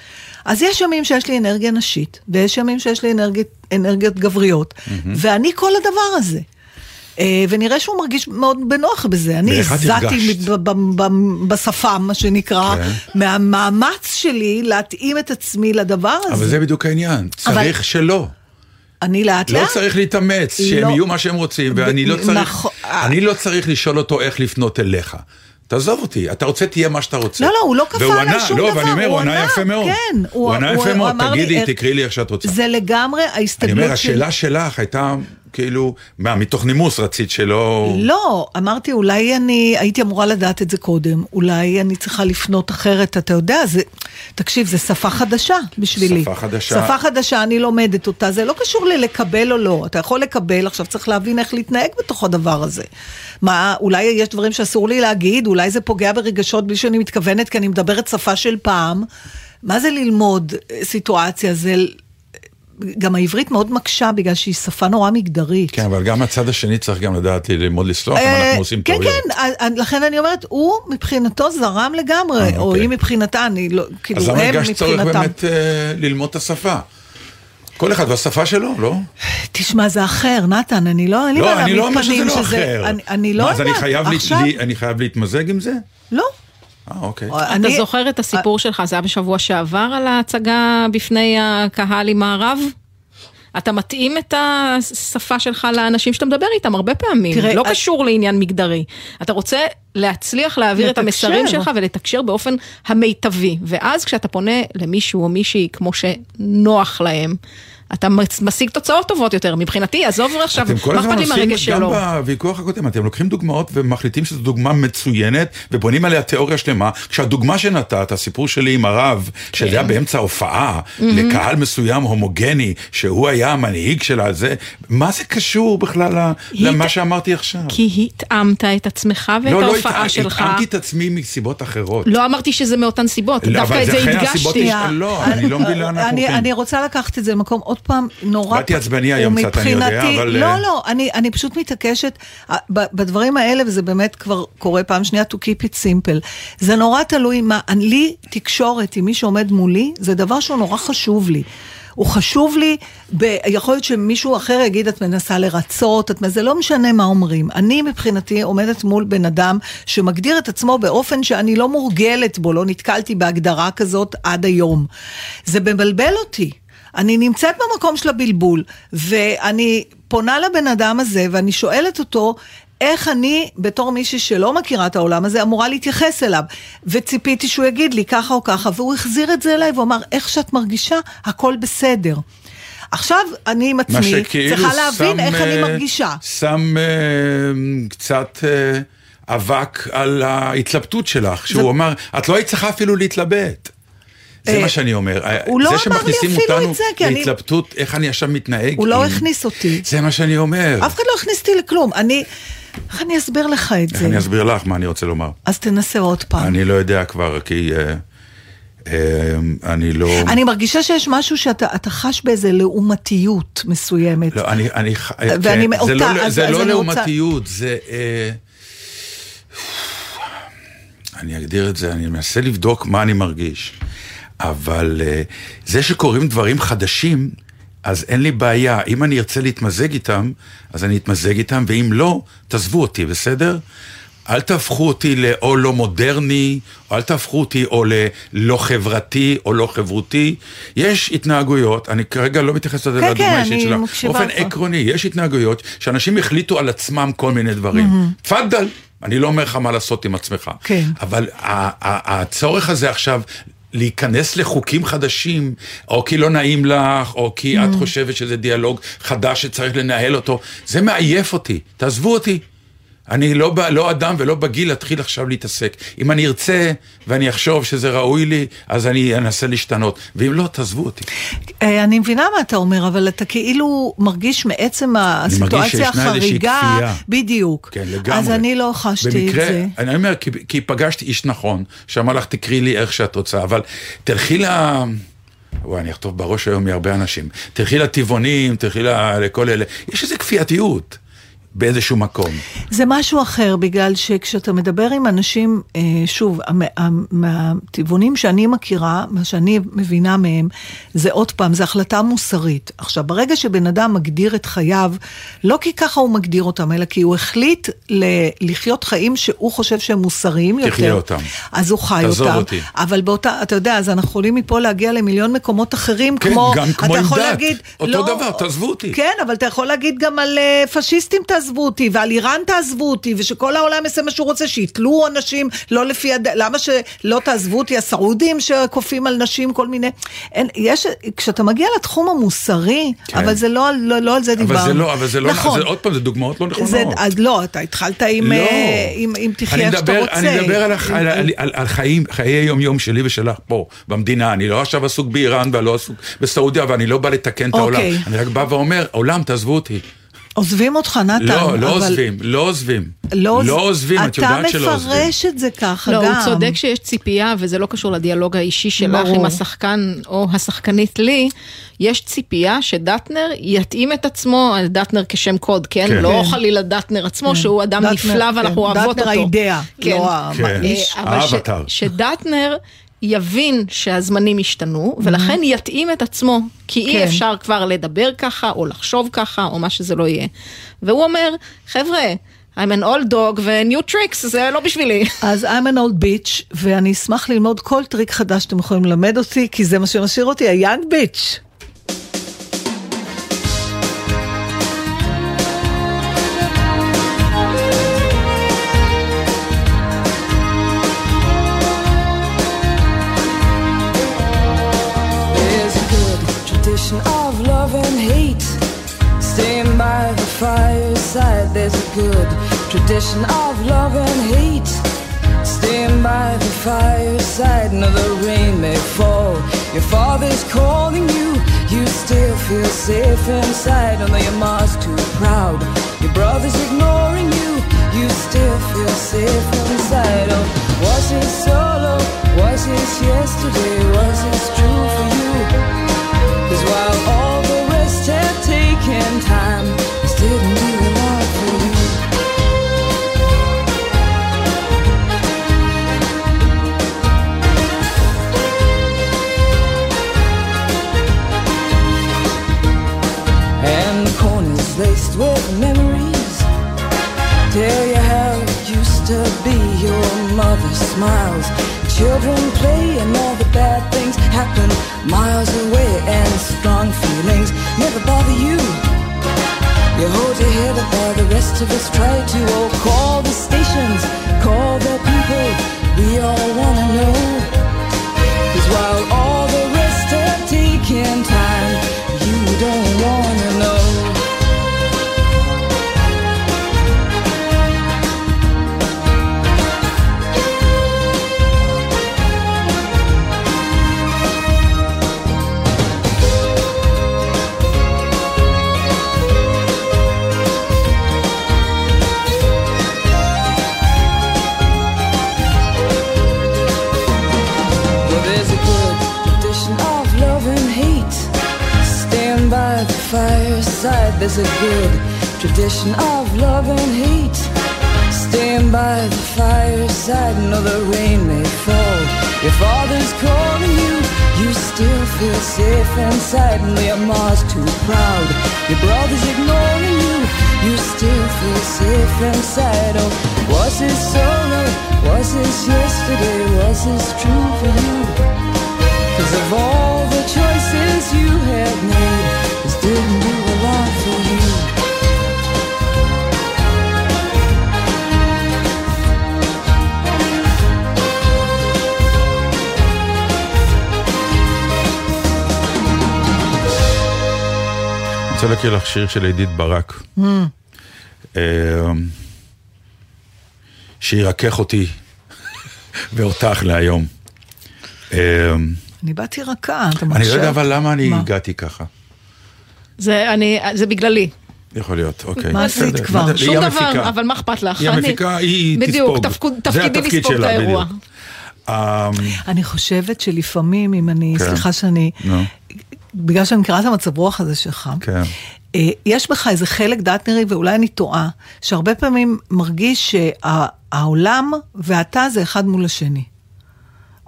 אז יש ימים שיש לי אנרגיה נשית, ויש ימים שיש לי אנרגיות, אנרגיות גבריות, ואני כל הדבר הזה. אה, ונראה שהוא מרגיש מאוד בנוח בזה. אני הזעתי הרגשת? ב- ב- ב- בשפם, מה שנקרא, כן. מהמאמץ שלי להתאים את עצמי לדבר הזה. אבל זה בדיוק העניין, אבל- צריך שלא. אני לאט לא לאט. צריך להתאמץ, שהם לא. יהיו מה שהם רוצים, ואני לא צריך, נכון. אני לא צריך לשאול אותו איך לפנות אליך. תעזוב אותי, אתה רוצה תהיה מה שאתה רוצה. לא, לא, הוא לא כפה עליי ענה, שום לא, דבר, ואני אומר, הוא הוא ענה יפה מאוד. כן, הוא הוא- ענה הוא- יפה הוא מאוד, לי, תגידי, איך- תקראי לי איך שאת רוצה. זה לגמרי אני ההסתגלות אומר, שלי. השאלה שלך הייתה, כאילו, מה, מתוך נימוס רצית שלא... לא, אמרתי, אולי אני הייתי אמורה לדעת את זה קודם, אולי אני צריכה לפנות אחרת, אתה יודע, זה, תקשיב, זה שפה חדשה בשבילי. שפה חדשה. שפה חדשה, אני לומדת אותה, זה לא קשור ללקבל או לא, אתה יכול לקבל, עכשיו צריך להבין איך להתנהג בתוך הדבר הזה. מה, אולי יש דברים שאסור לי להגיד, אולי זה פוגע ברגשות בלי שאני מתכוונת, כי אני מדברת שפה של פעם. מה זה ללמוד אה, סיטואציה? זה... גם העברית מאוד מקשה בגלל שהיא שפה נורא מגדרית. כן, אבל גם הצד השני צריך גם לדעת ללמוד לסלוח, אם אה, אנחנו עושים כן, טעויות. כן, אה, אה, לכן אני אומרת, הוא מבחינתו זרם לגמרי, אה, או אוקיי. היא מבחינתה, אני לא, כאילו, אז הם למה מבחינתם. הרגשת צורך באמת אה, ללמוד את השפה? כל אחד והשפה שלו, לא? תשמע, זה אחר, נתן, אני לא, אין לי לא, מה אני לא אומר שזה לא אחר. אני, לא מה, אז יודעת, עכשיו, לי- אני חייב להתמזג עם זה? לא. אה, אוקיי. אתה אני- זוכר את הסיפור שלך, זה היה בשבוע שעבר על ההצגה בפני הקהל עם הרב? אתה מתאים את השפה שלך לאנשים שאתה מדבר איתם הרבה פעמים, תראה, לא את- קשור לעניין מגדרי. אתה רוצה להצליח להעביר את לתקשר. המסרים שלך ולתקשר באופן המיטבי, ואז כשאתה פונה למישהו או מישהי כמו שנוח להם, אתה משיג תוצאות טובות יותר. מבחינתי, עזוב עכשיו, אתם כל מה הזמן אכפת לי עושים, מהרגש גם שלו. בוויכוח הקודם, אתם לוקחים דוגמאות ומחליטים שזו דוגמה מצוינת, ובונים עליה תיאוריה שלמה, כשהדוגמה שנתת, הסיפור שלי עם הרב, שזה כן. היה באמצע הופעה, לקהל מסוים הומוגני, שהוא היה המנהיג שלה, זה, מה זה קשור בכלל ל- למה שאמרתי עכשיו? כי התאמת את עצמך ואת לא, לא, ההופעה הת- שלך. התאמתי את עצמי מסיבות אחרות. לא אמרתי שזה מאותן סיבות, לא, דווקא את זה הדגשתי. לא, אני לא מבין לאן אנחנו הולכים. אני רוצה לקחת את זה למקום, עוד פעם, נורא... באתי עצבני היום קצת, אני יודע, אבל, לא, אה, לא, אני, אני פשוט מתעקשת, בדברים האלה, וזה באמת כבר קורה פעם שנייה, to keep it simple. זה נורא תלוי מה, אני- לי תקשורת עם מי שעומד מולי, זה דבר שהוא נורא חשוב לי. הוא חשוב לי, ב, יכול להיות שמישהו אחר יגיד, את מנסה לרצות, את, זה לא משנה מה אומרים. אני מבחינתי עומדת מול בן אדם שמגדיר את עצמו באופן שאני לא מורגלת בו, לא נתקלתי בהגדרה כזאת עד היום. זה מבלבל אותי. אני נמצאת במקום של הבלבול, ואני פונה לבן אדם הזה, ואני שואלת אותו, איך אני, בתור מישהי שלא מכירה את העולם הזה, אמורה להתייחס אליו. וציפיתי שהוא יגיד לי ככה או ככה, והוא החזיר את זה אליי, והוא אמר, איך שאת מרגישה, הכל בסדר. עכשיו אני עם עצמי צריכה להבין שם, איך אני אה, מרגישה. שם אה, קצת אה, אבק על ההתלבטות שלך, שהוא אמר, את לא היית צריכה אפילו להתלבט. זה אה, מה שאני אומר. הוא לא זה אמר לי שמכניסים אפילו אותנו את זה, כי אני- להתלבטות, איך אני עכשיו מתנהג. הוא לא הכניס אותי. זה מה שאני אומר. אף אחד לא הכניס אותי לכלום. אני... איך אני אסביר לך את איך זה? אני אסביר לך מה אני רוצה לומר. אז תנסה עוד פעם. אני לא יודע כבר, כי אה, אה, אני לא... אני מרגישה שיש משהו שאתה אתה חש באיזה לעומתיות מסוימת. לא, אני, ואני כן, זה מאותה, לא, אז- זה אז לא רוצה- לעומתיות, זה... אה, אני אגדיר את זה, אני מנסה לבדוק מה אני מרגיש, אבל אה, זה שקורים דברים חדשים, אז אין לי בעיה. אם אני ארצה להתמזג איתם, אז אני אתמזג איתם, ואם לא, תעזבו אותי, בסדר? אל תהפכו אותי לאו לא מודרני, או אל תהפכו אותי או ללא חברתי או לא חברותי. יש התנהגויות, אני כרגע לא מתייחס לזה כן, לדוגמה כן, האישית אני שלה. באופן לך. עקרוני, יש התנהגויות שאנשים החליטו על עצמם כל מיני דברים. תפאדל, אני לא אומר לך מה לעשות עם עצמך. כן. אבל הצורך הזה עכשיו... להיכנס לחוקים חדשים, או כי לא נעים לך, או כי את חושבת שזה דיאלוג חדש שצריך לנהל אותו, זה מעייף אותי, תעזבו אותי. אני לא, לא אדם ולא בגיל להתחיל עכשיו להתעסק. אם אני ארצה ואני אחשוב שזה ראוי לי, אז אני אנסה להשתנות, ואם לא, תעזבו אותי. אה, אני מבינה מה אתה אומר, אבל אתה כאילו מרגיש מעצם הסיטואציה שישנה איזושהי החריגה, כפייה. בדיוק. כן, לגמרי. אז אני לא חשתי במקרה, את זה. אני אומר, כי, כי פגשתי איש נכון, שאמר לך, תקראי לי איך שאת רוצה, אבל תלכי ל... וואי, אני אכתוב בראש היום מהרבה אנשים. תלכי לטבעונים, תלכי לכל אלה. יש איזו כפייתיות באיזשהו מקום. זה משהו אחר, בגלל שכשאתה מדבר עם אנשים, אה, שוב, מהטבעונים שאני מכירה, מה שאני מבינה מהם, זה עוד פעם, זה החלטה מוסרית. עכשיו, ברגע שבן אדם מגדיר את חייו, לא כי ככה הוא מגדיר אותם, אלא כי הוא החליט לחיות חיים שהוא חושב שהם מוסריים יותר. תחיה אותם. אז הוא חי תעזוב אותם. אותי. אבל באותה, אתה יודע, אז אנחנו יכולים מפה להגיע למיליון מקומות אחרים, כן, כמו... גם כמו אתה עם יכול דת. להגיד, אותו לא, דבר, תעזבו אותי. כן, אבל אתה יכול להגיד גם על אה, פשיסטים תעזבו אותי, ועל איראן תעזבו אותי, ושכל העולם יעשה מה שהוא רוצה, שיתלו אנשים לא לפי הד... למה שלא תעזבו אותי הסעודים שכופים על נשים כל מיני... אין, יש, כשאתה מגיע לתחום המוסרי, כן. אבל זה לא, לא, לא על זה דיברנו. אבל זה לא, אבל זה לא, נכון. זה, עוד פעם, זה דוגמאות לא נכונות. זה, אז לא, אתה התחלת עם, לא. אה, עם, עם תחיה איך שאתה רוצה. אני מדבר על, עם- על, על, על, על חיים, חיי היום-יום שלי ושלך פה, במדינה. אני לא עכשיו עסוק באיראן ולא עסוק בסעודיה, ואני לא בא לתקן את העולם. אוקיי. אני רק בא ואומר, עולם, תעזבו אותי. עוזבים אותך, נתן. לא, לא אבל- עוזבים, לא עוזבים. לא, לא עוזבים, את יודעת שלא עוזבים. אתה מפרש את זה ככה לא, גם. הוא צודק שיש ציפייה, וזה לא קשור לדיאלוג האישי שלך ברור. עם השחקן או השחקנית לי. יש ציפייה שדטנר יתאים את עצמו, דטנר כשם קוד, כן? כן. לא כן. חלילה דטנר עצמו, שהוא אדם דטנר, נפלא ואנחנו כן, אוהבות אותו. דטנר האידאה, כן. לא כן. האיש. אה, אבל ש- האווטאר. שדטנר יבין שהזמנים השתנו, ולכן יתאים את עצמו, כי אי כן. אפשר כבר לדבר ככה, או לחשוב ככה, או מה שזה לא יהיה. והוא אומר, חבר'ה, I'm an old dog ו-new tricks, זה לא בשבילי. <laughs> אז I'm an old bitch, ואני אשמח ללמוד כל טריק חדש שאתם יכולים ללמד אותי, כי זה מה שמשאיר אותי, ה-young bitch. Good tradition of love and hate. Staying by the fireside, now the rain may fall. Your father's calling you, you still feel safe inside. Although your mom's too proud, your brother's ignoring you, you still feel safe inside. Oh, for you? Cause of all the choices you had made, this didn't do a lot for you. אני רוצה להכיר לך שיר של עידית ברק. אה, שירכך אותי ואותך להיום. אה, אני באתי רכה, אתה אני מאשר? לא יודע אבל למה אני? הגעתי ככה. זה, אני, זה בגללי. יכול להיות, אוקיי. מה עשית. כבר? שום. דבר, אבל מה אכפת לך? היא אני- המפיקה, היא בדיוק, תספוג. תפקוד- זה תפקידי לספוג את האירוע. בדיוק. אה, אני חושבת שלפעמים, אם אני, כן. סליחה שאני, בגלל שאני מכירה את המצב רוח הזה שלך, כן. אה, יש בך איזה חלק דטנרי, ואולי אני טועה, שהרבה פעמים מרגיש שהעולם ואתה זה אחד מול השני.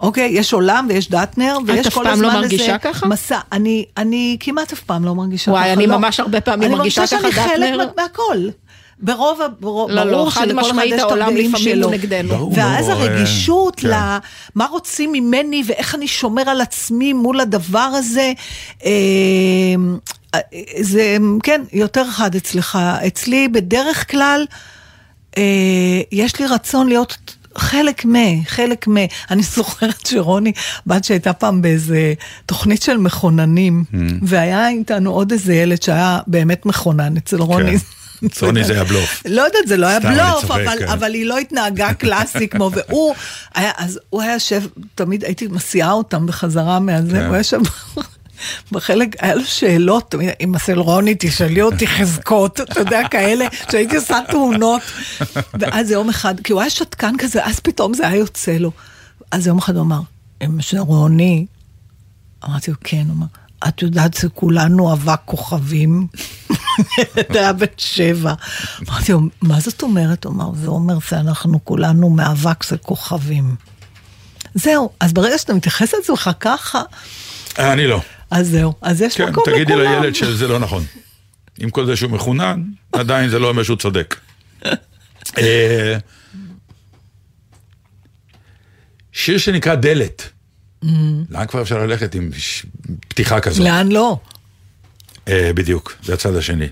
אוקיי? יש עולם ויש דטנר, ויש אף כל פעם הזמן לא איזה מרגישה ככה? מסע. אני, אני כמעט אף פעם לא מרגישה וואי, ככה, אני לא. ממש הרבה פעמים מרגישה ככה, אני מרגישה שאני. חלק מה- מהכל. ברוב, ה- ברוב, לא, לא, ברור חד שלכל אחד יש את לפעמים שלו. נגדנו. ברור. ואז אה, הרגישות כן. למה רוצים ממני ואיך אני שומר על עצמי מול הדבר הזה, אה, זה, כן, יותר חד אצלך. אצלי בדרך כלל, אה, יש לי רצון להיות חלק מ, חלק מ. אני זוכרת שרוני, בת שהייתה פעם באיזה תוכנית של מכוננים, Mm. והיה איתנו עוד איזה ילד שהיה באמת מכונן אצל רוני. כן. רוני זה היה בלוף. <laughs> לא יודעת, זה לא היה בלוף, אבל, כן. אבל היא לא התנהגה <laughs> קלאסי כמו, והוא היה, אז הוא היה יושב, תמיד הייתי מסיעה אותם בחזרה מהזה, כן. הוא היה יושב בחלק, היה לו שאלות, אם אצל רוני תשאלי אותי חזקות, אתה יודע, כאלה, שהייתי עושה תאונות. ואז יום אחד, כי הוא היה שתקן כזה, אז פתאום זה היה יוצא לו. אז יום אחד הוא אמר, אמא של רוני, אמרתי לו, כן, הוא אמר, את יודעת, זה כולנו אבק כוכבים. <laughs> זה היה בן שבע. אמרתי לו, מה זאת אומרת? הוא אמר, זה אומר שאנחנו כולנו מאבק של כוכבים. זהו, אז ברגע שאתה מתייחס לעצמך ככה, אני לא. אז זהו, אז יש כן, מקום לכולם. תגידי לילד שזה לא נכון. עם כל זה שהוא מחונן, עדיין זה לא אומר שהוא צודק. אה, שיר שנקרא דלת. לאן כבר אפשר ללכת עם פתיחה כזאת? לאן לא? אה, בדיוק, זה הצד השני.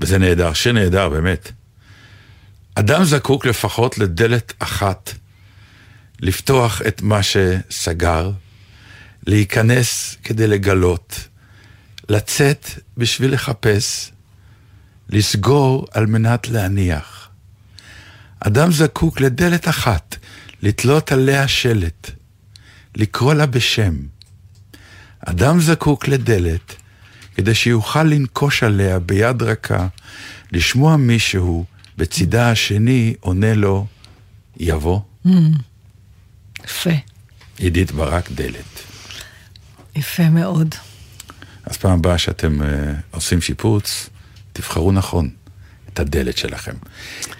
וזה נהדר, שיר נהדר, באמת. אדם זקוק לפחות לדלת אחת, לפתוח את מה שסגר, להיכנס כדי לגלות, לצאת בשביל לחפש, לסגור על מנת להניח. אדם זקוק לדלת אחת, לתלות עליה שלט, לקרוא לה בשם. אדם זקוק לדלת כדי שיוכל לנקוש עליה ביד רכה, לשמוע מישהו בצידה השני עונה לו, יבוא. יפה, עידית ברק דלת. יפה מאוד. אז פעם הבאה שאתם uh, עושים שיפוץ, תבחרו נכון את הדלת שלכם.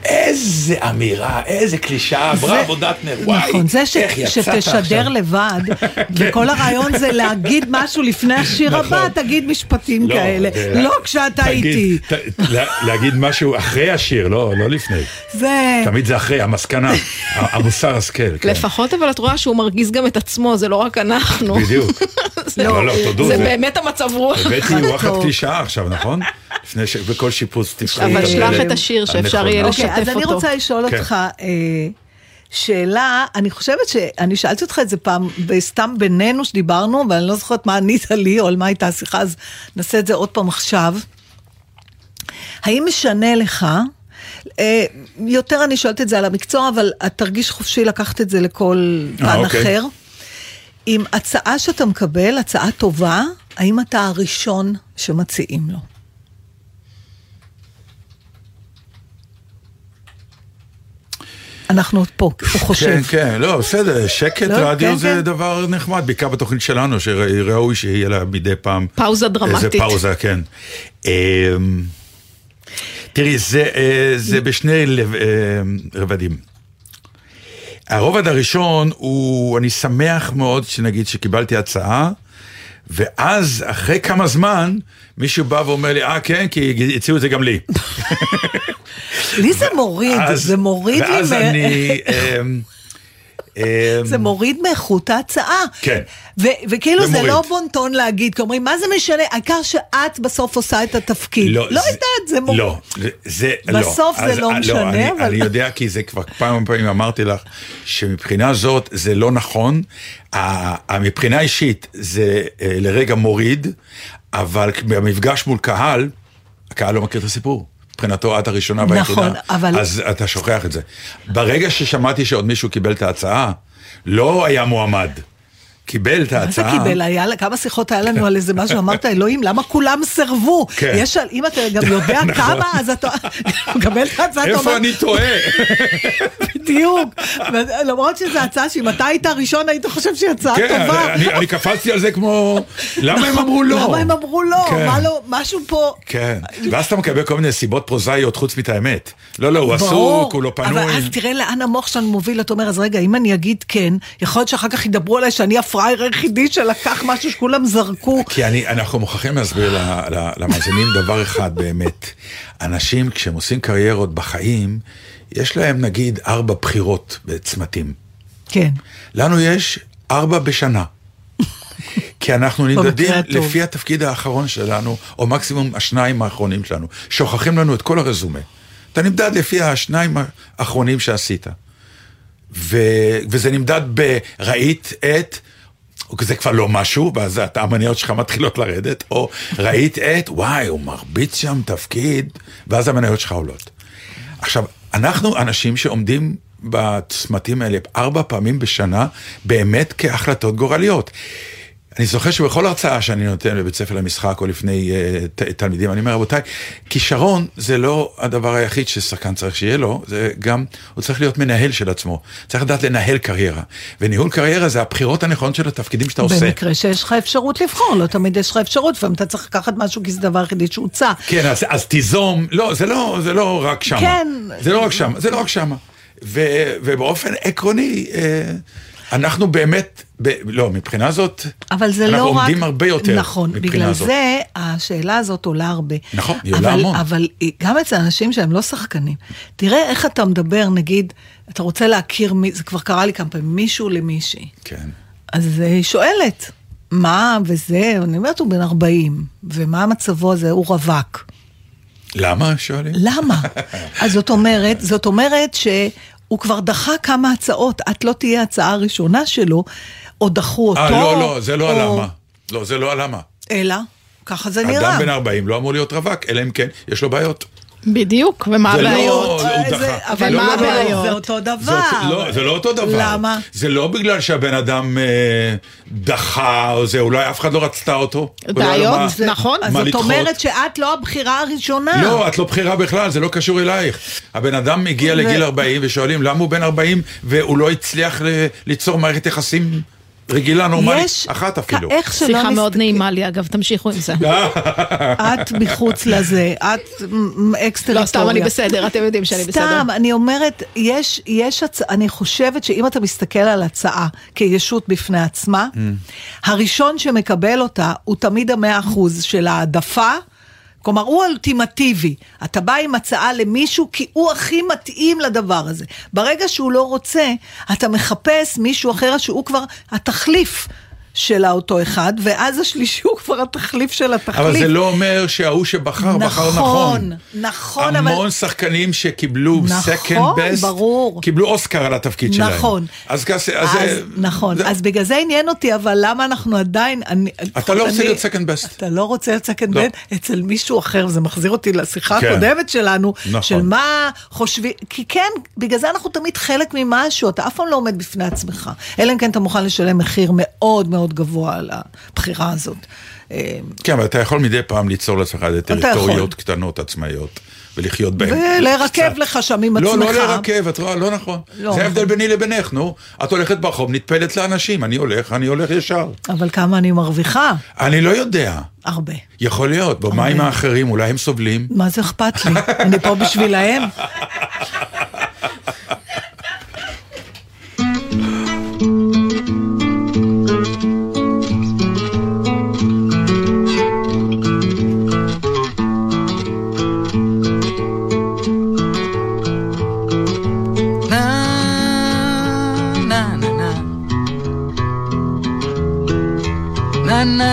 איזה אמירה, איזה קלישאה, בראבו דטנר, וואי, נכון, זה ש, איך יצאת שתשדר עכשיו. לבד, <laughs> וכל הרעיון זה להגיד משהו לפני השיר נכון. הבא, תגיד משפטים לא, כאלה. אה, לא כשאתה תגיד, איתי. ת- לה- להגיד משהו אחרי השיר, לא, לא לפני. זה... תמיד זה אחרי, המסקנה, המוסר השכל. כן. לפחות אבל את רואה שהוא מרגיז גם את עצמו, זה לא רק אנחנו. בדיוק. <laughs> זה- לא, לא, תודו, זה זה- באמת המצב רוח. הבאתי וואחד. קלישאה עכשיו, נכון? לפני שבכל שיפוץ תבחרו אבל שלח את השיר שאפשר. יהיה אוקיי, לשתף אז אני אותו. רוצה לשאול כן. אותך אה, שאלה, אני חושבת שאני שאלתי אותך את זה פעם, סתם בינינו שדיברנו, ואני לא זוכרת מה ענית לי או על מה הייתה השיחה, אז נעשה את זה עוד פעם עכשיו. האם משנה לך, אה, יותר אני שואלת את זה על המקצוע, אבל את תרגיש חופשי לקחת את זה לכל אה, פן אוקיי. אחר. עם הצעה שאתה מקבל, הצעה טובה, האם אתה הראשון שמציעים לו? אנחנו עוד פה, הוא חושב. כן, כן, לא, בסדר, שקט לא, רדיו כן, זה כן. דבר נחמד, בעיקר בתוכנית שלנו, שראוי שיהיה לה מדי פעם. פאוזה איזה דרמטית. פאוזה, כן. אמ, תראי, זה, אה, זה בשני אה, רבדים. הרובד הראשון הוא, אני שמח מאוד שנגיד שקיבלתי הצעה, ואז אחרי כמה זמן מישהו בא ואומר לי, אה כן, כי הציעו את זה גם לי. <laughs> לי זה מוריד, ואז- זה מוריד לי, ואז אני... אמ, אמ, זה מוריד מאיכות ההצעה. כן. ו- וכאילו זה זה. לא בונטון להגיד, כי אומרים, מה זה משנה, העיקר שאת בסוף עושה את התפקיד. לא זה- יודעת, זה מוריד. לא, זה לא. בסוף זה אז, לא אה, משנה, אני, אבל- אני יודע כי זה כבר כמה פעמים אמרתי לך, שמבחינה זאת זה לא נכון. מבחינה אישית זה אה, לרגע מוריד, אבל במפגש מול קהל, הקהל לא מכיר את הסיפור. מבחינתו את הראשונה והיחידה, נכון, אבל- אז אתה שוכח את זה. ברגע ששמעתי שעוד מישהו קיבל את ההצעה, לא היה מועמד. קיבל את מה זה ההצעה. קיבל? היה, כמה שיחות היה לנו על איזה משהו, אמרת, אלוהים, למה כולם סירבו? כן. יש, אם אתה גם יודע <laughs> נכון. כמה, אז אתה <laughs> מקבל את ההצעה, אתה איפה אומר, אני טועה? <laughs> בדיוק. למרות שזו הצעה שאם אתה היית הראשון, היית חושב שהיא הצעה כן, טובה. אני, אני קפצתי על זה כמו, למה הם נכון, אמרו לא? למה הם אמרו לא? כן. מה לא? משהו פה... כן, ואז אתה מקבל כל מיני סיבות פרוזאיות חוץ מאת האמת. לא, לא, הוא עסוק, הוא לא פנוי. אבל אז תראה לאן המוח שלנו מוביל, אתה אומר, אז רגע, אם אני אגיד כן, יכול להיות שאחר כך ידברו עליי שאני הפראייר היחידי שלקח משהו שכולם זרקו. כי אני, אנחנו מוכרחים להסביר למאזינים דבר אחד באמת. אנשים, כשהם עושים קריירות בחיים, יש להם נגיד ארבע בחירות בצמתים. כן. לנו יש ארבע בשנה. כי אנחנו <laughs> נמדדים. לפי התפקיד האחרון שלנו, או מקסימום השניים האחרונים שלנו. שוכחים לנו את כל הרזומה. אתה נמדד לפי השניים האחרונים שעשית. ו... וזה נמדד בראית את, זה כבר לא משהו, ואז המניות שלך מתחילות לרדת, או ראית את, וואי, הוא מרביץ שם תפקיד, ואז המניות שלך עולות. עכשיו, אנחנו אנשים שעומדים בצמתים האלה ארבע פעמים בשנה, באמת כהחלטות גורליות. אני זוכר שבכל הרצאה שאני נותן בבית ספר למשחק או לפני uh, ת, תלמידים, אני אומר, רבותיי, כישרון זה לא הדבר היחיד ששחקן צריך שיהיה לו, זה גם, הוא צריך להיות מנהל של עצמו. צריך לדעת לנהל קריירה. וניהול קריירה זה הבחירות הנכונות של התפקידים שאתה עושה. במקרה שיש לך אפשרות לבחור, לא תמיד יש לך אפשרות, לפעמים אתה צריך לקחת משהו כי זה הדבר היחידי שהוצע. כן, אז, אז תיזום, לא, זה לא, זה לא רק שמה. כן. זה לא רק שמה, זה לא רק שמה. ו, ובאופן עקרוני, אה, אנחנו באמת, ב, לא, מבחינה זאת, אבל זה אנחנו לא רק... עומדים הרבה יותר נכון, מבחינה בגלל זאת. זה השאלה הזאת עולה הרבה. נכון, היא עולה המון. אבל גם אצל אנשים שהם לא שחקנים, תראה איך אתה מדבר, נגיד, אתה רוצה להכיר, זה כבר קרה לי כמה פעמים, מישהו למישהי. כן. אז היא שואלת, מה וזה, אני אומרת, הוא בן 40, ומה מצבו הזה, הוא רווק. למה, שואלים? למה? <laughs> אז זאת אומרת, זאת אומרת שהוא כבר דחה כמה הצעות, את לא תהיה הצעה הראשונה שלו, או דחו אותו. אה, לא, לא, זה לא או- הלמה. לא, זה לא הלמה. אלא, ככה זה נראה. אדם בן 40 לא אמור להיות רווק, אלא אם כן, יש לו בעיות. בדיוק, ומה זה לא- הבעיות? הוא אה, דחה. זה- אבל לא, מה לא, לא, לא. הבעיות? זה אותו דבר. לא, זה לא אותו דבר. למה? זה לא בגלל שהבן אדם אה, דחה או זה, אולי אף אחד לא רצתה אותו. לו בעיות, נכון. זאת. אומרת שאת לא הבחירה הראשונה. לא, את לא בחירה בכלל, זה לא קשור אלייך. הבן אדם הגיע ו- לגיל 40 ושואלים למה הוא בן 40 והוא לא הצליח ל- ליצור מערכת יחסים רגילה, נורמלית, יש, אחת אפילו. איך שלא שיחה מאוד נעימה לי, אגב, תמשיכו עם זה. <laughs> את מחוץ לזה, את מ- אקס טריטוריה. לא, סתם אני בסדר, אתם יודעים שאני בסדר. סתם, אני אומרת, יש, יש הצ... אני חושבת שאם אתה מסתכל על הצעה כישות בפני עצמה, Mm. הראשון שמקבל אותה הוא תמיד המאה אחוז של העדפה. כלומר, הוא אולטימטיבי. אתה בא עם הצעה למישהו כי הוא הכי מתאים לדבר הזה. ברגע שהוא לא רוצה, אתה מחפש מישהו אחר שהוא כבר התחליף של אותו אחד, ואז השלישי הוא כבר התחליף של התחליף. אבל זה לא אומר שההוא שבחר, בחר נכון. נכון, נכון, אבל- המון שחקנים שקיבלו נכון, second best, ברור. קיבלו אוסקר על התפקיד שלהם. נכון. אז אז... אז, נכון, זה- אז בגלל זה עניין אותי, אבל למה אנחנו עדיין... אני, אתה לא רוצה אני- להיות second best. אתה לא רוצה להיות second לא. best אצל מישהו אחר, זה מחזיר אותי לשיחה כן. הקודמת שלנו, נכון. של מה חושבים, כי כן, בגלל זה אנחנו תמיד חלק ממשהו, אתה אף פעם לא עומד בפני עצמך, אלא אם כן אתה מוכן לשלם מחיר מאוד מאוד גבוה על הבחירה הזאת. אה, כן, אבל אתה יכול מדי פעם ליצור לעצמך. טריטוריות קטנות עצמאיות, ולחיות בהם. ולרכב קצת. לך שם עם לא, עצמך. לא לרכב, את רואה, לא נכון. לא. זה ההבדל ביני לבינך, נו. את הולכת ברחוב, נטפלת לאנשים, אני הולך, אני הולך ישר. אבל כמה אני מרוויחה? אני לא יודע. הרבה. יכול להיות, במים האחרים, אולי הם סובלים. מה זה אכפת לי? אני פה בשבילהם. <laughs>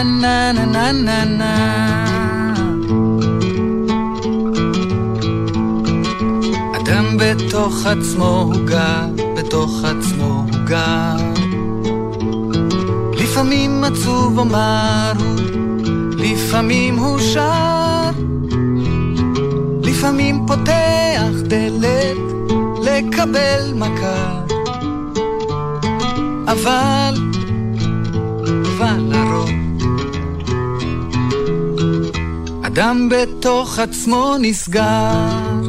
na na na na na אדם בתוך עצמו הוא גר, בתוך עצמו הוא גר. לפעמים עצוב או מר הוא, לפעמים הוא שר. לפעמים פותח דלת לקבל מכה. אבל, אבל לרוב, אדם בתוך עצמו נסגר.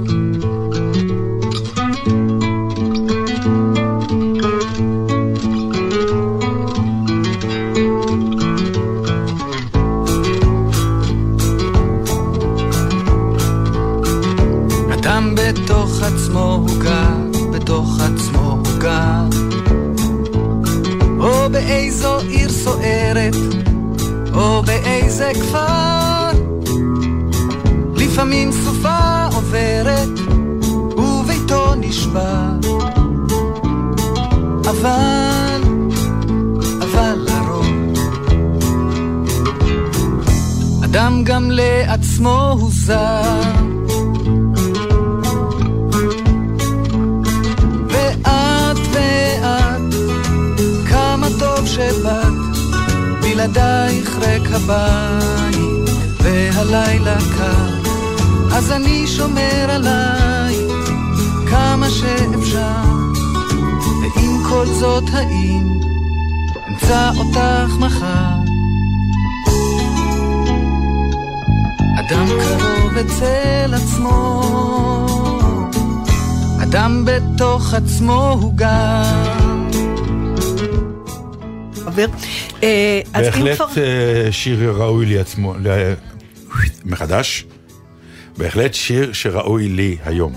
בהחלט. אה, שיר ראוי לי עצמו, מחדש, בהחלט שיר שראוי לי היום.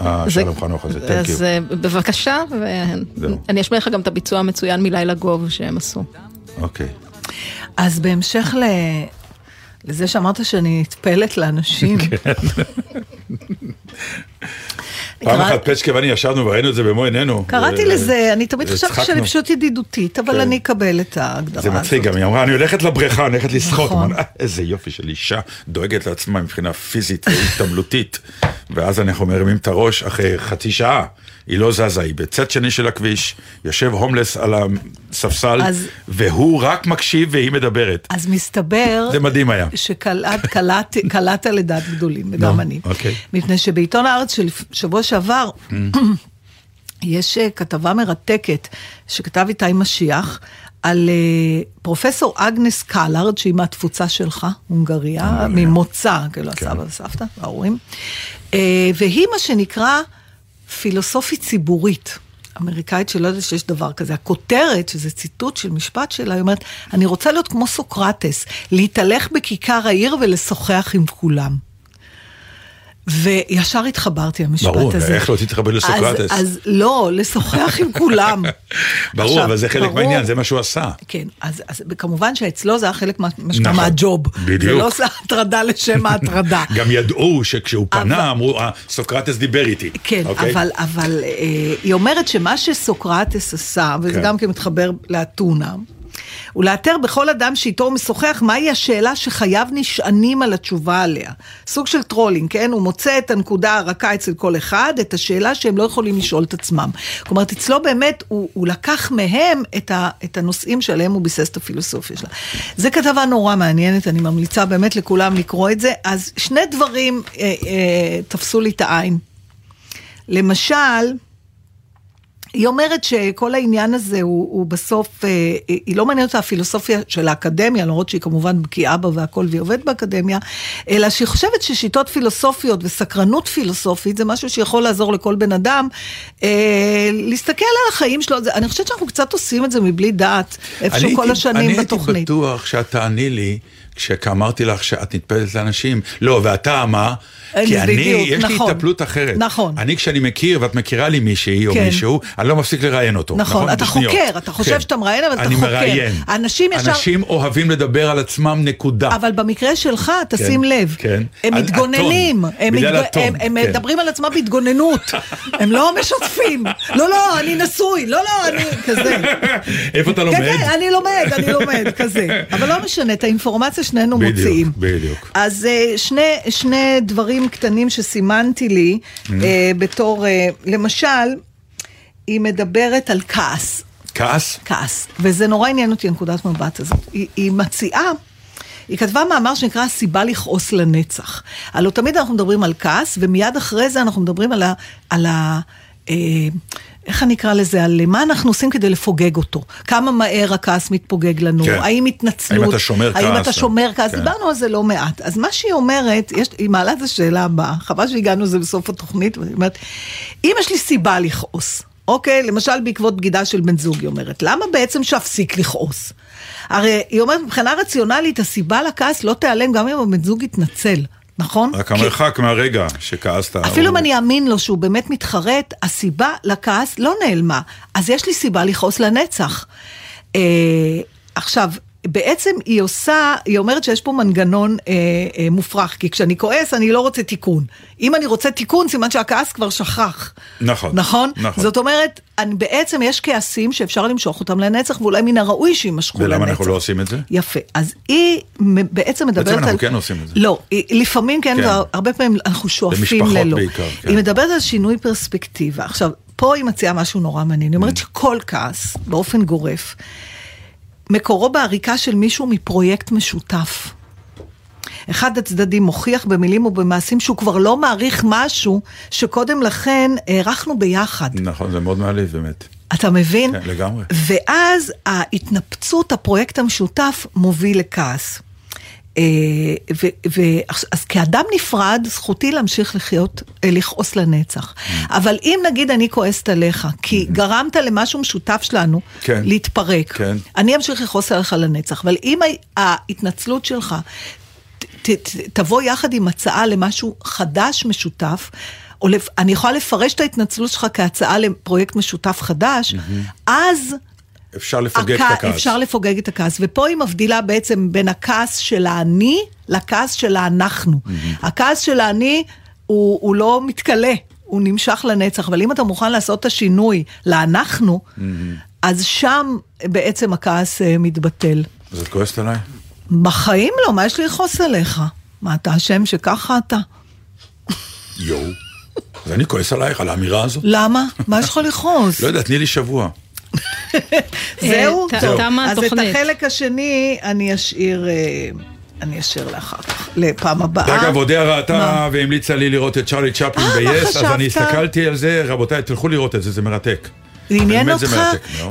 אה, זה- שלום חנוך הזה, תן אז אה, בבקשה. ואני אשמיע לך גם את הביצוע המצוין מלילה גוב שהם עשו. אוקיי. אז בהמשך ל... לזה שאמרת שאני נטפלת לאנשים. <laughs> <laughs> פעם קרא- אחת פצ'קה ואני ישבנו וראינו את זה במו עינינו. קראתי ו- לזה, אני תמיד חשבתי. שאני פשוט ידידותית, אבל כן. אני אקבל את ההגדרה זה הזאת. מצחיק גם, היא אמרה, אני הולכת לבריכה, אני הולכת לשחות. נכון. אמרנו, "אה, איזה יופי של אישה, דואגת לעצמה מבחינה פיזית והתעמלותית. ואז אנחנו מרימים את הראש אחרי חצי שעה, היא לא זזה, היא בצד שני של הכביש, יושב הומלס על הספסל, אז- והוא רק מקשיב והיא מדברת. אז מסתבר זה מדהים היה. שקלעת קלעת, קלעת לדעת גדולים, וגם נו, אני. אוקיי. מפני שבעיתון הארץ של שבוע שעבר, Mm. יש אה, כתבה מרתקת שכתב איתי משיח. על אה, פרופסור אגנס קלארד, שהיא מהתפוצה שלך, הונגריה, ממוצא, כאילו כן. הסבא והסבתא, ההורים, אה, והיא מה שנקרא פילוסופית ציבורית. אמריקאית שלא יודעת שיש דבר כזה. הכותרת, שזה ציטוט של משפט שלה, היא אומרת, אני רוצה להיות כמו סוקרטס, להתהלך בכיכר העיר ולשוחח עם כולם. וישר התחברתי למשפט ברור, הזה. איך לא תתחבר לסוקרטס? אז, אז לא, לשוחח עם כולם. <laughs> ברור, עכשיו, אבל זה חלק ברור- מהעניין, זה מה שהוא עשה. כן, אז, אז כמובן שאצלו זה היה חלק מה נכון, מהג'וב. בדיוק. זה לא עושה הטרדה לשם ההטרדה. <laughs> גם ידעו שכשהוא אבל- פנה, אמרו, "אה, סוקרטס דיבר איתי. כן, אוקיי? אבל, אבל אה, היא אומרת שמה שסוקרטס עשה, וזה כן. גם כן מתחבר לאתונה, הוא לאתר בכל אדם שאיתו הוא משוחח מהי השאלה שחייו נשענים על התשובה עליה. סוג של trolling, כן? הוא מוצא את הנקודה הרכה אצל כל אחד, את השאלה שהם לא יכולים לשאול את עצמם. כלומר, אצלו באמת, הוא, הוא לקח מהם את, ה, את הנושאים שעליהם הוא ביסס את הפילוסופיה שלה. זה כתבה נורא מעניינת, אני ממליצה באמת לכולם לקרוא את זה. אז שני דברים אה, אה, תפסו לי את העין. למשל, היא אומרת שכל העניין הזה הוא, הוא בסוף, אה, היא לא מעניינת אותה הפילוסופיה של האקדמיה, למרות שהיא כמובן בקיאה בה והכל והיא עובדת באקדמיה, אלא שהיא חושבת ששיטות פילוסופיות וסקרנות פילוסופית זה משהו שיכול לעזור לכל בן אדם אה, להסתכל על החיים שלו. זה, אני חושבת שאנחנו קצת עושים את זה מבלי דעת, איפשהו אני כל השנים אני בתוכנית. הייתי בטוח שאת תעני לי, כשאמרתי לך שאת נטפלת לאנשים. לא, ואתה מה? אה, כי אני, בדיוק, יש לי נכון. התאפלות אחרת. נכון. אני כשאני מכיר, ואת מכירה לי מישהי או כן. מישהו, אני לא מפסיק לראיין אותו. נכון, אתה בשניות. חוקר, אתה חושב כן. שאתה מראיין, אבל אתה אני חוקר. מראיין. אנשים ישר- אנשים אוהבים לדבר על עצמם, נקודה. אבל במקרה שלך, תשים כן, לב, כן. הם מתגוננים, הם, מתג... הטון, הם, הם כן. מדברים על עצמם בהתגוננות, <laughs> הם לא משתפים, לא, לא, אני נשוי, לא, לא, אני כזה. איפה אתה כן, לומד? כן, אני לומד, אני לומד, כזה. אבל לא משנה, את האינפורמציה שנינו בדיוק, מוציאים. בדיוק. אז אה, שני, שני דברים קטנים שסימנתי לי. אה, בתור, אה, למשל, היא מדברת על כעס. כעס? כעס, וזה נורא עניין אותי הנקודת מבט הזאת. היא, היא מציעה, היא כתבה מאמר שנקרא הסיבה לכעוס לנצח. הלוא תמיד אנחנו מדברים על כעס, ומיד אחרי זה אנחנו מדברים על ה... על ה איך אני אקרא לזה? על מה אנחנו עושים כדי לפוגג אותו. כמה מהר הכעס מתפוגג לנו, כן. האם התנצלות, האם אתה שומר האם כעס? אתה שומר כעס, כן. דיברנו על זה לא מעט. אז מה שהיא אומרת, יש, היא מעלה את השאלה הבאה, חבל שהגענו לזה בסוף התוכנית, והיא אומרת, אם יש לי סיבה לכעוס, אוקיי? למשל בעקבות בגידה של בן זוג, היא אומרת, למה בעצם שאפסיק לכעוס? הרי היא אומרת, מבחינה רציונלית, הסיבה לכעס לא תיעלם גם אם הבן זוג יתנצל, נכון? רק כי- המרחק מהרגע שכעסת. אפילו אם הוא- אני אאמין לו שהוא באמת מתחרט, הסיבה לכעס לא נעלמה. אז יש לי סיבה לכעוס לנצח. אה, עכשיו, בעצם היא עושה, היא אומרת שיש פה מנגנון אה, אה, מופרך, כי כשאני כועס אני לא רוצה תיקון. אם אני רוצה תיקון, סימן שהכעס כבר שכח. נכון, נכון? נכון. זאת אומרת, אני, בעצם יש כעסים שאפשר למשוך אותם לנצח, ואולי מן הראוי שיימשכו לנצח. ולמה אנחנו לא עושים את זה? יפה. אז היא בעצם מדברת על... אנחנו כן עושים את זה. לא, היא- לפעמים כן, כן. והרבה פעמים אנחנו שואפים במשפחות ללא. בעיקר, כן. היא מדברת על שינוי פרספקטיבה. עכשיו, פה היא מציעה משהו נורא מעניין. היא Mm. אומרת שכל כעס, באופן גורף, מקורו בעריקה של מישהו מפרויקט משותף. אחד הצדדים מוכיח במילים ובמעשים שהוא כבר לא מעריך משהו שקודם לכן הערכנו ביחד. נכון, זה מאוד מעליב באמת. אתה מבין? כן, לגמרי. ואז ההתנפצות, הפרויקט המשותף, מוביל לכעס. אה, ו- ו- אז כאדם נפרד, זכותי להמשיך לחיות, אה, לכעוס לנצח. אבל אם נגיד אני כועסת עליך, כי גרמת למשהו משותף שלנו כן. להתפרק, כן. אני אמשיך לכעוס עליך לנצח. אבל אם ההתנצלות שלך ת, ת, תבוא יחד עם הצעה למשהו חדש משותף, או לפ... אני יכולה לפרש את ההתנצלות שלך כהצעה לפרויקט משותף חדש, אז אפשר לפוגג הכ- את הכעס. אפשר לפוגג את הכעס. ופה היא מבדילה בעצם בין הכעס של האני לכעס של האנחנו. הכעס של האני הוא, הוא לא מתכלה, הוא נמשך לנצח, אבל אם אתה מוכן לעשות את השינוי לאנחנו, אז שם בעצם הכעס אה, מתבטל. אז את כועסת עליי? בחיים לא, מה יש לי לכעוס עליך? מה, אתה אשם שככה אתה? יואו. אז אני כועס עלייך, על האמירה הזו. למה? מה יש לך לכעוס? לא יודע, תני לי שבוע. <laughs> זהו? ת- טוב. תמה אז את התוכנית. החלק השני אני אשאיר, אה, אני אשאיר לאחר כך, לפעם הבאה. אגב, אודיה ראתה? והמליצה לי לראות את צ'רלי צ'פלין אה, ב-yes, אז אני? הסתכלתי על זה, רבותיי, תלכו לראות את זה, זה מרתק. זה עניין אותך?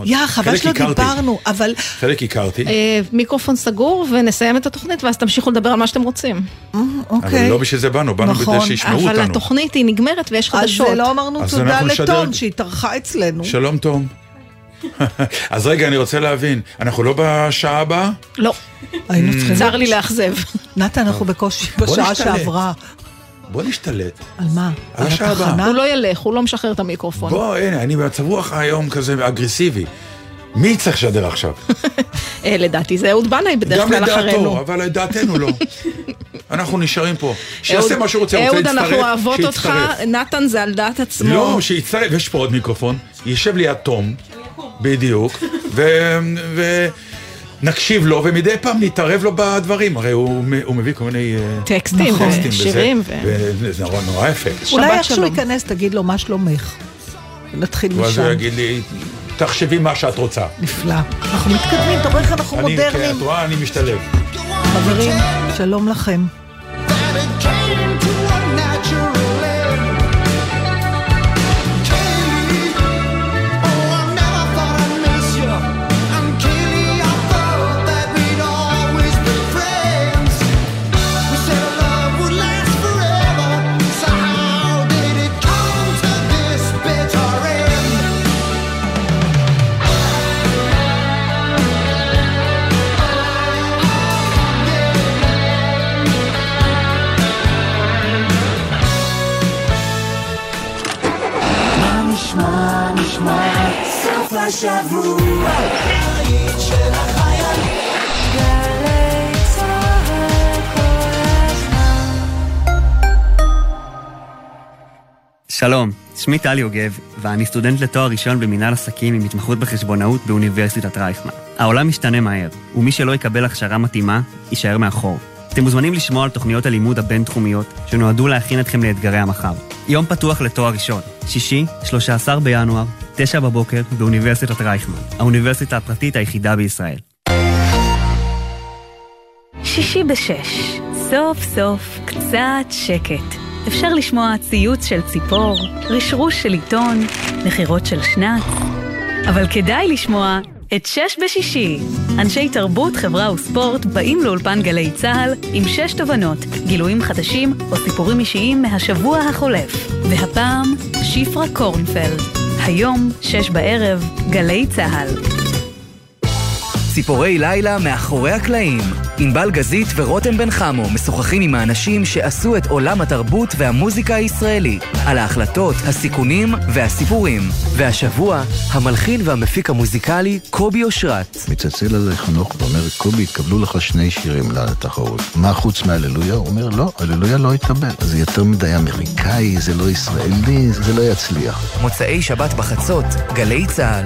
יא, חבל שלא. דיברנו, אבל חלק הכרתי, אה, מיקרופון סגור ונסיים את התוכנית ואז תמשיכו לדבר על מה שאתם רוצים. אבל אוקיי. לא בשביל זה באנו, באנו נכון, כדי שישמעו אבל אותנו. התוכנית היא נגמרת ויש אז חדשות. לא אמרנו אז תודה לתום שהתארחה אצלנו. שלום תום. <laughs> אז רגע, אני רוצה להבין, אנחנו לא בשעה הבאה? לא, היינו צריכים... צר לי לאכזב. נתן, אנחנו בקושי בשעה. שעברה. בוא נשתלט. על מה? על השעה הבאה. הוא לא ילך, הוא לא משחרר את המיקרופון. בוא, הנה, אני במצב רוח היום כזה אגרסיבי. מי צריך לשדר עכשיו? <laughs> אה, לדעתי זה אהוד בנאי בדרך גם כלל אחרינו. לדעתו, אבל לדעתנו לא. <laughs> אנחנו נשארים פה. שיעשה אהוד- מה שהוא רוצה, רוצה אהוד, להצטרף, אנחנו אוהבות אותך, שיצטרף. נתן זה על דעת עצמו. לא, שיצטרף, יש פה עוד מיקרופון, יישב ליד תום, בדיוק, ו- ונקשיב לו, ומדי פעם נתערב לו בדברים, הרי הוא מביא כל מיני אה, טקסטים טקסטים וזה, ושירים. וזה נורא- נורא יפה. אולי איכשהו. ייכנס, תגיד לו מה שלומך. נתחיל ואז הוא משם. יגיד לי, תחשבי מה שאת רוצה. נפלא. אנחנו מתקדמים, אתה רואה איך אנחנו אני, כן, מודרניים. את רואה, אני משתלב. חברים, שלום לכם. השבוע. שלום, שמי טל יוגב, ואני סטודנט לתואר ראשון במנהל עסקים עם התמחות בחשבונאות באוניברסיטת רייכמן. העולם משתנה מהר, ומי שלא יקבל הכשרה מתאימה, יישאר מאחור. אתם מוזמנים לשמוע על תוכניות הלימוד הבינתחומיות שנועדו להכין אתכם לאתגרי המחר. יום פתוח לתואר ראשון, שישי, 13 בינואר, 9 בבוקר, באוניברסיטת רייכמן, האוניברסיטה הפרטית היחידה בישראל. שישי בשש, סוף סוף קצת שקט. אפשר לשמוע ציוץ של ציפור, רשרוש של עיתון, נחירות של שנץ. אבל כדאי לשמוע את שש בשישי. אנשי תרבות, חברה וספורט באים לאולפן גלי צה"ל עם שש תובנות, גילויים חדשים או סיפורים אישיים מהשבוע החולף. והפעם, שפרה קורנפלד. היום, שש בערב, גלי צה"ל. ציפורי לילה מאחורי הקלעים. ענבל גזית ורותם בן חמו משוחחים עם האנשים שעשו את עולם התרבות והמוזיקה הישראלי, על ההחלטות, הסיכונים והסיפורים. והשבוע, המלחין והמפיק המוזיקלי קובי אושרת. מצלצל אליי חנוך ואומר, קובי, התקבלו לך שני שירים לתחרות. מה חוץ מהללויה? הוא אומר, לא, הללויה לא התקבל. זה יותר מדי אמריקאי, זה לא ישראלי, זה לא יצליח. מוצאי שבת בחצות, גלי צה"ל.